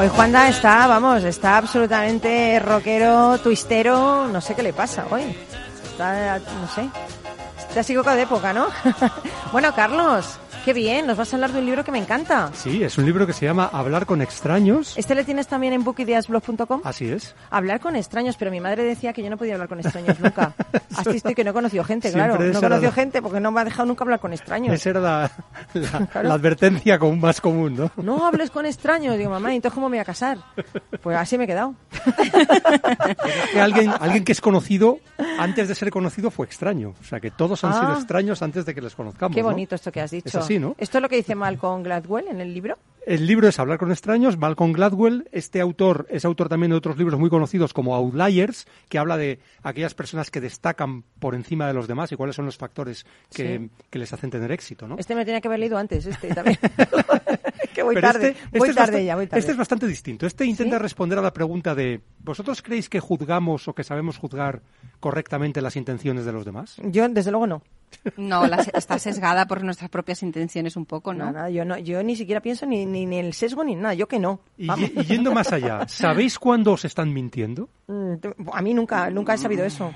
Hoy Juanda está, vamos, está absolutamente rockero, twistero, no sé qué le pasa hoy. Está, no sé, está psicólogo de época, ¿no? bueno, Carlos, Qué bien, nos vas a hablar de un libro que me encanta. Sí, es un libro que se llama Hablar con extraños. ¿Este le tienes también en bookideasblog.com? Así es. Hablar con extraños, pero mi madre decía que yo no podía hablar con extraños nunca. Así estoy que no he conocido gente, Siempre claro. No he conocido la- gente porque no me ha dejado nunca hablar con extraños. Esa era la, la- la advertencia común, más común, ¿no? No hables con extraños. Digo, mamá, ¿y entonces cómo me voy a casar? Pues así me he quedado. Que alguien, alguien que es conocido, antes de ser conocido, fue extraño. O sea, que todos han Ah. sido extraños antes de que les conozcamos. Qué ¿no? bonito esto que has dicho. Es así, ¿no? ¿Esto es lo que dice Malcolm Gladwell en el libro? El libro es Hablar con extraños, Malcolm Gladwell. Este autor es autor también de otros libros muy conocidos como Outliers, que habla de aquellas personas que destacan por encima de los demás y cuáles son los factores que, Sí. que les hacen tener éxito, ¿no? Este me tenía que haber leído antes, este también. que voy Pero tarde. este- este voy tarde ya, voy tarde. Este es bastante distinto. Este intenta ¿Sí? responder a la pregunta de ¿vosotros creéis que juzgamos o que sabemos juzgar correctamente las intenciones de los demás? Yo, desde luego, no. No, la- está sesgada por nuestras propias intenciones un poco, ¿no? Nada, yo no, yo ni siquiera pienso ni, ni en el sesgo ni nada, yo que no. Y, yendo más allá, ¿sabéis cuándo os están mintiendo? Mm, A mí nunca, nunca he sabido eso.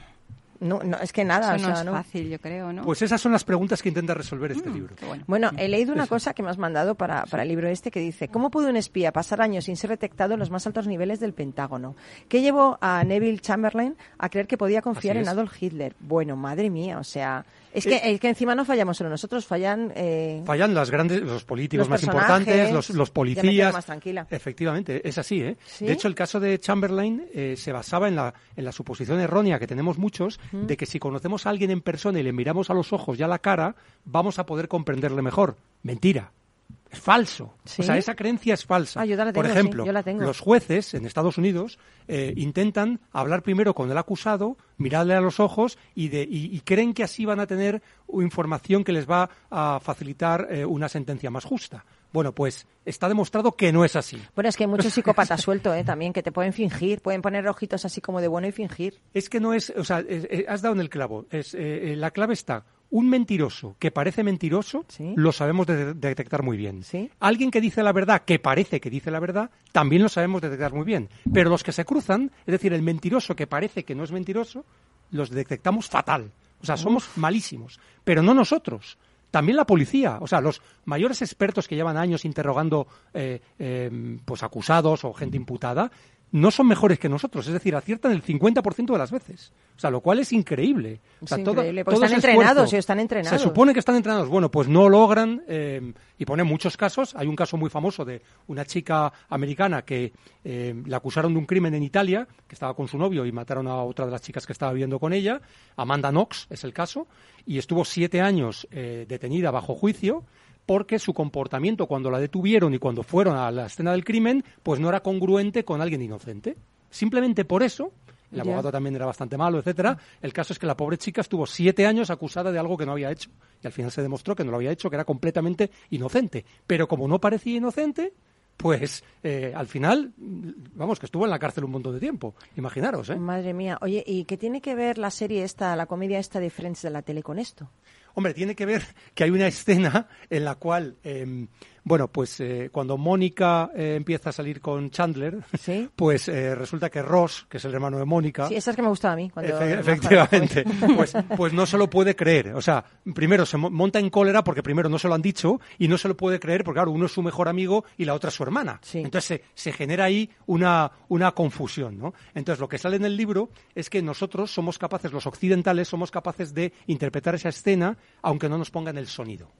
No, no, es que nada, Eso o no sea, es no. fácil, yo creo, ¿no? Pues esas son las preguntas que intenta resolver este libro. Bueno, he leído una cosa que me has mandado para, para el libro este que dice, ¿cómo pudo un espía pasar años sin ser detectado en los más altos niveles del Pentágono? ¿Qué llevó a Neville Chamberlain a creer que podía confiar en. Adolf Hitler? Bueno, madre mía, o sea, es que, Eh, es que encima no fallamos solo nosotros, fallan... eh, Fallan las grandes, los políticos Los más importantes, los, policías. más tranquila. Efectivamente, es así. ¿eh? ¿Sí? De hecho, el caso de Chamberlain eh, se basaba en la, en la suposición errónea que tenemos muchos de que si conocemos a alguien en persona y le miramos a los ojos y a la cara, vamos a poder comprenderle mejor. Mentira. Es falso. ¿Sí? O sea, esa creencia es falsa. Ah, yo la Por sí, ejemplo, yo la tengo. los jueces en Estados Unidos eh, intentan hablar primero con el acusado, mirarle a los ojos y, de, y, y creen que así van a tener información que les va a facilitar eh, una sentencia más justa. Bueno, pues está demostrado que no es así. Bueno, es que hay muchos psicópatas sueltos, ¿eh? También, que te pueden fingir, pueden poner ojitos así como de bueno y fingir. Es que no es, o sea, eh, has dado en el clavo. Es, la clave está. Un mentiroso que parece mentiroso, Sí. lo sabemos de- detectar muy bien. Sí. Alguien que dice la verdad, que parece que dice la verdad, también lo sabemos detectar muy bien. Pero los que se cruzan, es decir, el mentiroso que parece que no es mentiroso, los detectamos fatal. O sea, somos malísimos. Pero no nosotros. También la policía, o sea, los mayores expertos que llevan años interrogando eh, eh, pues acusados o gente imputada, no son mejores que nosotros, es decir, aciertan el 50% de las veces. O sea, lo cual es increíble. O sea, Es todo- increíble, porque todo están entrenados, están entrenados. Se supone que están entrenados. Bueno, pues no logran, eh, y pone muchos casos. Hay un caso muy famoso de una chica americana que eh, la acusaron de un crimen en Italia, que estaba con su novio y mataron a otra de las chicas que estaba viviendo con ella. Amanda Knox es el caso, y estuvo siete años eh, detenida bajo juicio porque su comportamiento cuando la detuvieron y cuando fueron a la escena del crimen, pues no era congruente con alguien inocente. Simplemente por eso, el abogado también era bastante malo, etcétera. El caso es que la pobre chica estuvo siete años acusada de algo que no había hecho y al final se demostró que no lo había hecho, que era completamente inocente. Pero como no parecía inocente, pues eh, al final, vamos, que estuvo en la cárcel un montón de tiempo. Imaginaros, ¿eh? Madre mía. Oye, ¿y qué tiene que ver la serie esta, la comedia esta de Friends de la tele con esto? Hombre, tiene que ver que hay una escena en la cual, eh, bueno, pues eh, cuando Mónica eh, empieza a salir con Chandler, Sí. pues eh, resulta que Ross, que es el hermano de Mónica, Sí, esa es que me gustaba a mí. Cuando Efe- más efectivamente, pues, pues no se lo puede creer. O sea, primero se mo- monta en cólera porque primero no se lo han dicho y no se lo puede creer porque, claro, uno es su mejor amigo y la otra es su hermana. Sí. Entonces se, se genera ahí una, una confusión, ¿no? Entonces lo que sale en el libro es que nosotros somos capaces, los occidentales, somos capaces de interpretar esa escena aunque no nos pongan el sonido.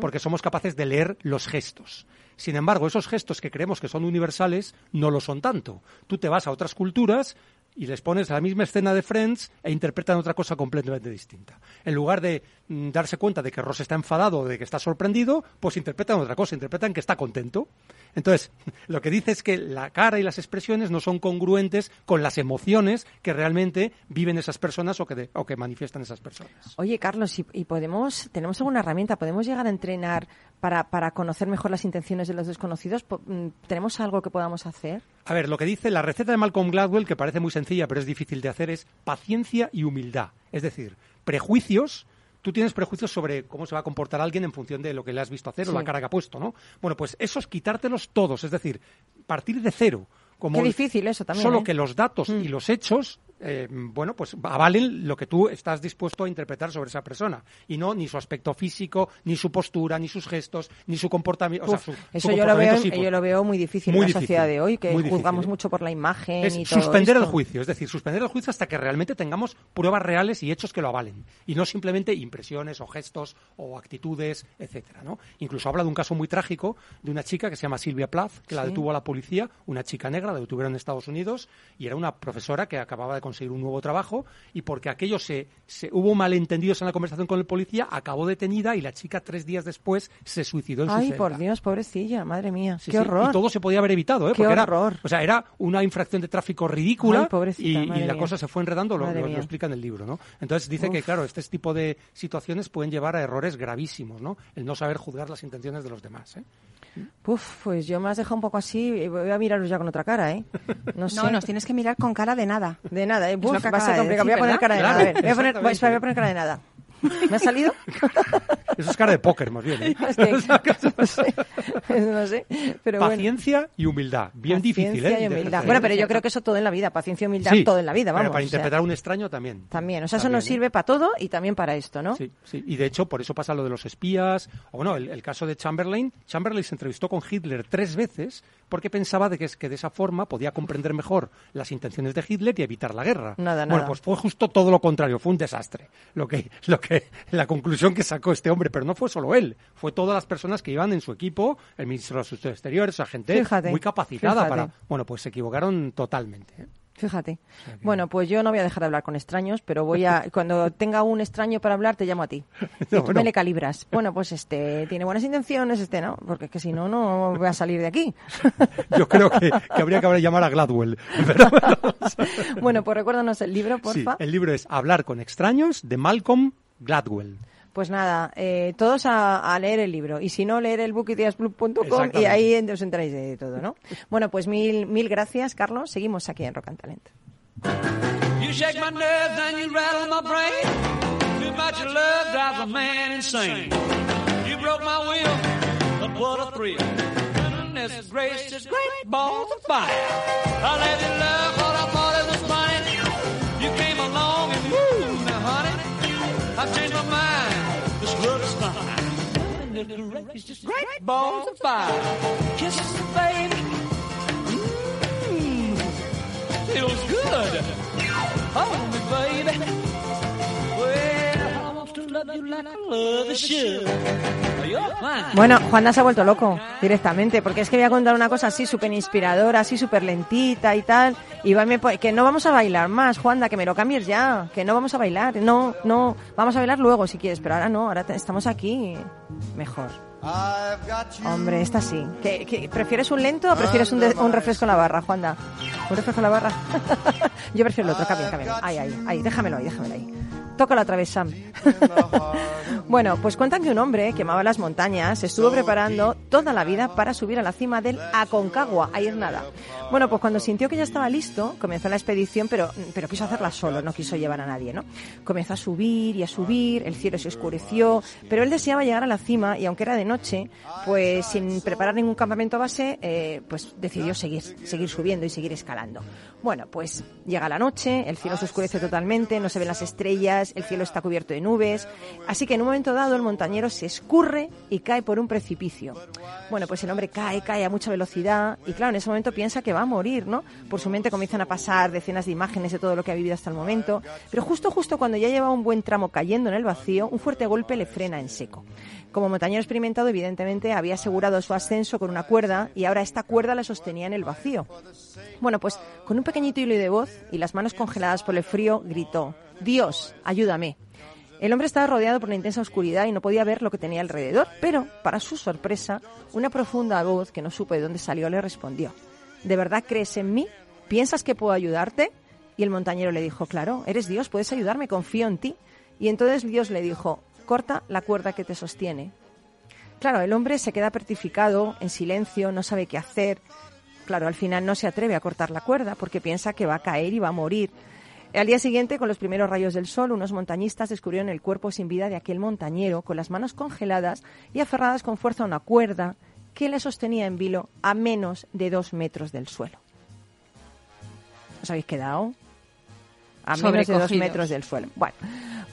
Porque somos capaces de leer los gestos. Sin embargo, esos gestos que creemos que son universales no lo son tanto. Tú te vas a otras culturas y les pones la misma escena de Friends e interpretan otra cosa completamente distinta. En lugar de mm, darse cuenta de que Ross está enfadado o de que está sorprendido, pues interpretan otra cosa, interpretan que está contento. Entonces, lo que dice es que la cara y las expresiones no son congruentes con las emociones que realmente viven esas personas o que, o que manifiestan esas personas. Oye, Carlos, ¿y, y podemos, tenemos alguna herramienta? ¿Podemos llegar a entrenar para, para conocer mejor las intenciones de los desconocidos? Mm, ¿Tenemos algo que podamos hacer? A ver, lo que dice la receta de Malcolm Gladwell, que parece muy sencilla pero es difícil de hacer, es paciencia y humildad. Es decir, prejuicios. Tú tienes prejuicios sobre cómo se va a comportar alguien en función de lo que le has visto hacer o la cara que ha puesto, ¿no? Bueno, pues esos quitártelos todos, es decir, partir de cero. Como Qué difícil eso también, Solo ¿eh? que los datos y los hechos eh, bueno, pues avalen lo que tú estás dispuesto a interpretar sobre esa persona y no ni su aspecto físico, ni su postura, ni sus gestos, ni su comportamiento. o sea, Uf, su- su eso yo lo, veo, sí, yo lo veo muy difícil Muy en la difícil, sociedad de hoy, que difícil, juzgamos mucho por la imagen es y todo suspender el juicio, es decir, suspender el juicio hasta que realmente tengamos pruebas reales y hechos que lo avalen y no simplemente impresiones o gestos o actitudes, etcétera, ¿no? Incluso habla de un caso muy trágico de una chica que se llama Silvia Plath, que la detuvo a la policía, una chica negra, la detuvieron en Estados Unidos y era una profesora que acababa de conseguir un nuevo trabajo y porque aquello se, se hubo malentendidos en la conversación con el policía, acabó detenida y la chica tres días después se suicidó en su Ay, por Dios, pobrecilla, madre mía, Sí, qué sí, horror. Y todo se podía haber evitado, ¿eh? Qué Porque era, horror. o sea, era una infracción de tráfico ridícula Ay, pobrecita, y, y la mía. cosa se fue enredando, lo, lo- explica en el libro, ¿no? Entonces dice que, claro, este tipo de situaciones pueden llevar a errores gravísimos, ¿no? El no saber juzgar las intenciones de los demás, ¿eh? Uf, pues yo me has dejado un poco así, voy a miraros ya con otra cara, ¿eh? No sé. No, nos tienes que mirar con cara de nada. De nada, ¿eh? Es lo Uf, que va a ser de complicado. Voy a poner cara de nada. A ver, voy a poner, voy, espera, voy a poner cara de nada. ¿Me ha salido? Eso es cara de póker, más bien, ¿eh? Es que- no sé, no sé, pero bueno. Paciencia y humildad. Bien difícil, Paciencia ¿eh? y humildad. Bueno, pero yo creo que eso todo en la vida, paciencia y humildad Sí, todo en la vida, pero vamos. para o sea, interpretar a un extraño también. También, o sea, eso También, nos ¿eh? sirve para todo y también para esto, ¿no? Sí, sí. Y de hecho, por eso pasa lo de los espías. O bueno, el, el caso de Chamberlain. Chamberlain se entrevistó con Hitler tres veces porque pensaba de que, es- que de esa forma podía comprender mejor las intenciones de Hitler y evitar la guerra. Nada, bueno, nada. pues fue justo todo lo contrario. Fue un desastre. Lo que, lo que, la conclusión que sacó este hombre. Pero no fue solo él. Fue todas las personas que iban en su equipo, el ministro de Asuntos Exteriores, o sea, gente Fíjate, muy capacitada fíjate. para. Bueno, pues se equivocaron totalmente. ¿eh? Fíjate. Bueno, pues yo no voy a dejar de hablar con extraños, pero voy a cuando tenga un extraño para hablar te llamo a ti. Y tú bueno. me le calibras. Bueno, pues este tiene buenas intenciones, este no, porque es que si no no voy a salir de aquí. Yo creo que, que habría que llamar a Gladwell. bueno, pues recuérdanos el libro, porfa. Sí, el libro es Hablar con extraños de Malcolm Gladwell. Pues nada, eh, todos a, a leer el libro. Y si no, leer el bookideasblue.com y ahí os enteráis de todo, ¿no? Bueno, pues mil, mil gracias, Carlos. Seguimos aquí en Rock and Talent. You shake my nerves and you rattle my brain. Too much love drives a man insane. You broke my will, but what a thrill. Goodness gracious, great balls of fire. I let you love what I thought it was funny. You came along and woo, now honey, I've changed my mind. This love is. Goodness great balls of fire. Kisses, baby. Mmm, feels good. Hold me, baby. Bueno, Juana se ha vuelto loco directamente, porque es que voy a contar una cosa así súper inspiradora, así súper lentita y tal. Y que no vamos a bailar más, Juanda, que me lo cambies ya, que no vamos a bailar. No, no, vamos a bailar luego si quieres, pero ahora no, ahora estamos aquí mejor. Hombre, esta sí. ¿Que, que- prefieres un lento o prefieres un refresco en la barra, Juanda? ¿Un refresco en la barra? Yo prefiero el otro, cambia, cambia. Ahí, ahí, ahí, déjamelo ahí, déjamelo ahí. Tócalo Sam. bueno, pues cuentan que un hombre que amaba las montañas estuvo preparando toda la vida para subir a la cima del Aconcagua, a nada. Bueno, pues cuando sintió que ya estaba listo, comenzó la expedición, pero, pero quiso hacerla solo, no quiso llevar a nadie, ¿no? Comenzó a subir y a subir, el cielo se oscureció, pero él deseaba llegar a la cima y aunque era de noche, pues sin preparar ningún campamento base, eh, pues decidió seguir, seguir subiendo y seguir escalando. Bueno, pues llega la noche, el cielo se oscurece totalmente, no se ven las estrellas, el cielo está cubierto de nubes, así que en un momento dado el montañero se escurre y cae por un precipicio. Bueno, pues el hombre cae, cae a mucha velocidad y claro, en ese momento piensa que va a morir, ¿no? Por su mente comienzan a pasar decenas de imágenes de todo lo que ha vivido hasta el momento, pero justo, justo cuando ya lleva un buen tramo cayendo en el vacío, un fuerte golpe le frena en seco. Como montañero experimentado, evidentemente había asegurado su ascenso con una cuerda y ahora esta cuerda la sostenía en el vacío. Bueno, pues con un pequeñito hilo de voz y las manos congeladas por el frío, gritó, Dios, ayúdame. El hombre estaba rodeado por una intensa oscuridad y no podía ver lo que tenía alrededor, pero, para su sorpresa, una profunda voz que no supo de dónde salió le respondió, ¿De verdad crees en mí? ¿Piensas que puedo ayudarte? Y el montañero le dijo, claro, eres Dios, puedes ayudarme, confío en ti. Y entonces Dios le dijo, corta la cuerda que te sostiene. Claro, el hombre se queda petrificado, en silencio, no sabe qué hacer. Claro, al final no se atreve a cortar la cuerda porque piensa que va a caer y va a morir. Al día siguiente, con los primeros rayos del sol, unos montañistas descubrieron el cuerpo sin vida de aquel montañero, con las manos congeladas y aferradas con fuerza a una cuerda que le sostenía en vilo a menos de dos metros del suelo. ¿Os habéis quedado? a menos de dos metros del suelo. Bueno,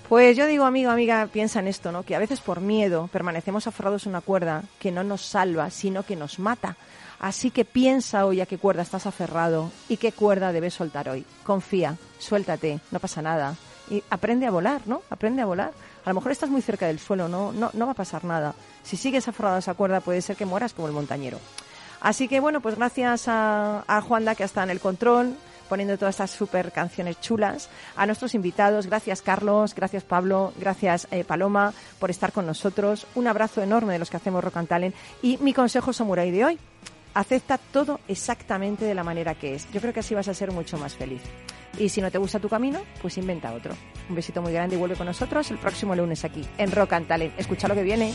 pues yo digo, amigo, amiga, piensa en esto, ¿no? Que a veces por miedo permanecemos aferrados a una cuerda que no nos salva, sino que nos mata. Así que piensa hoy a qué cuerda estás aferrado y qué cuerda debes soltar hoy. Confía, suéltate, no pasa nada. Y aprende a volar, ¿no? Aprende a volar. A lo mejor estás muy cerca del suelo, no, no, no va a pasar nada. Si sigues aferrado a esa cuerda, puede ser que mueras como el montañero. Así que bueno, pues gracias a, a Juanda que está en el control, poniendo todas estas super canciones chulas, a nuestros invitados, gracias Carlos, gracias Pablo, gracias eh, Paloma por estar con nosotros, un abrazo enorme de los que hacemos Rock and Talent y mi consejo samurai de hoy, acepta todo exactamente de la manera que es. Yo creo que así vas a ser mucho más feliz. Y si no te gusta tu camino, pues inventa otro. Un besito muy grande y vuelve con nosotros el próximo lunes aquí en Rock and Talent. Escucha lo que viene.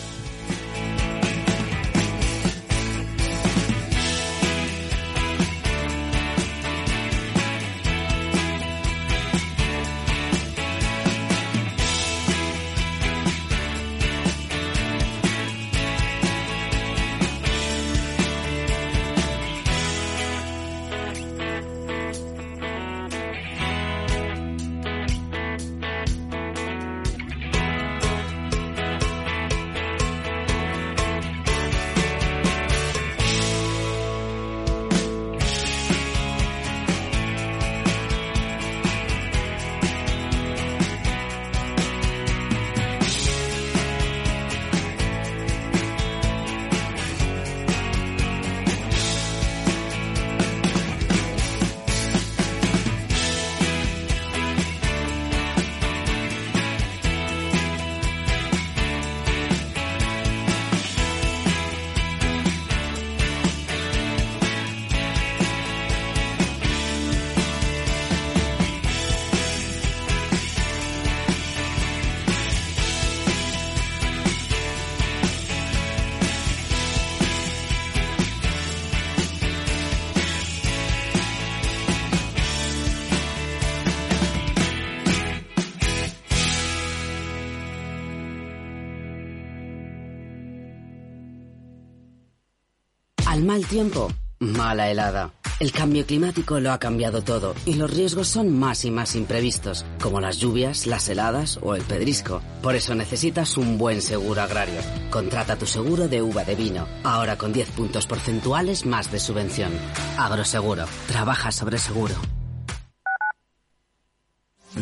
Mal tiempo, mala helada. El cambio climático lo ha cambiado todo y los riesgos son más y más imprevistos, como las lluvias, las heladas o el pedrisco. Por eso necesitas un buen seguro agrario. Contrata tu seguro de uva de vino, ahora con 10 puntos porcentuales más de subvención. Agroseguro, trabaja sobre seguro.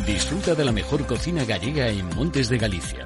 Disfruta de la mejor cocina gallega en Montes de Galicia.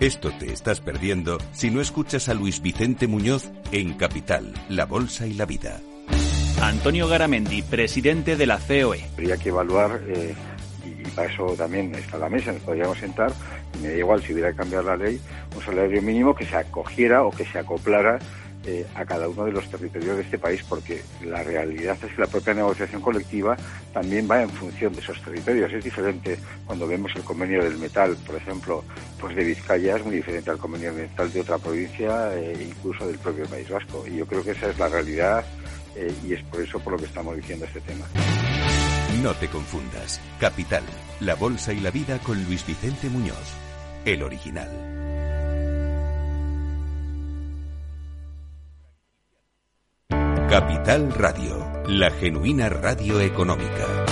Esto te estás perdiendo si no escuchas a Luis Vicente Muñoz en Capital, La Bolsa y la Vida. Antonio Garamendi, presidente de la COE. Habría que evaluar, eh, y para eso también está la mesa, nos podríamos sentar, y me da igual si hubiera que cambiar la ley, un salario mínimo que se acogiera o que se acoplara eh, a cada uno de los territorios de este país, porque la realidad es que la propia negociación colectiva también va en función de esos territorios. Es diferente cuando vemos el convenio del metal, por ejemplo, pues de Vizcaya es muy diferente al convenio del metal de otra provincia, e incluso del propio País Vasco. Y yo creo que esa es la realidad eh, y es por eso por lo que estamos diciendo este tema. No te confundas. Capital, La Bolsa y la Vida con Luis Vicente Muñoz. El original. Capital Radio, la genuina radio económica.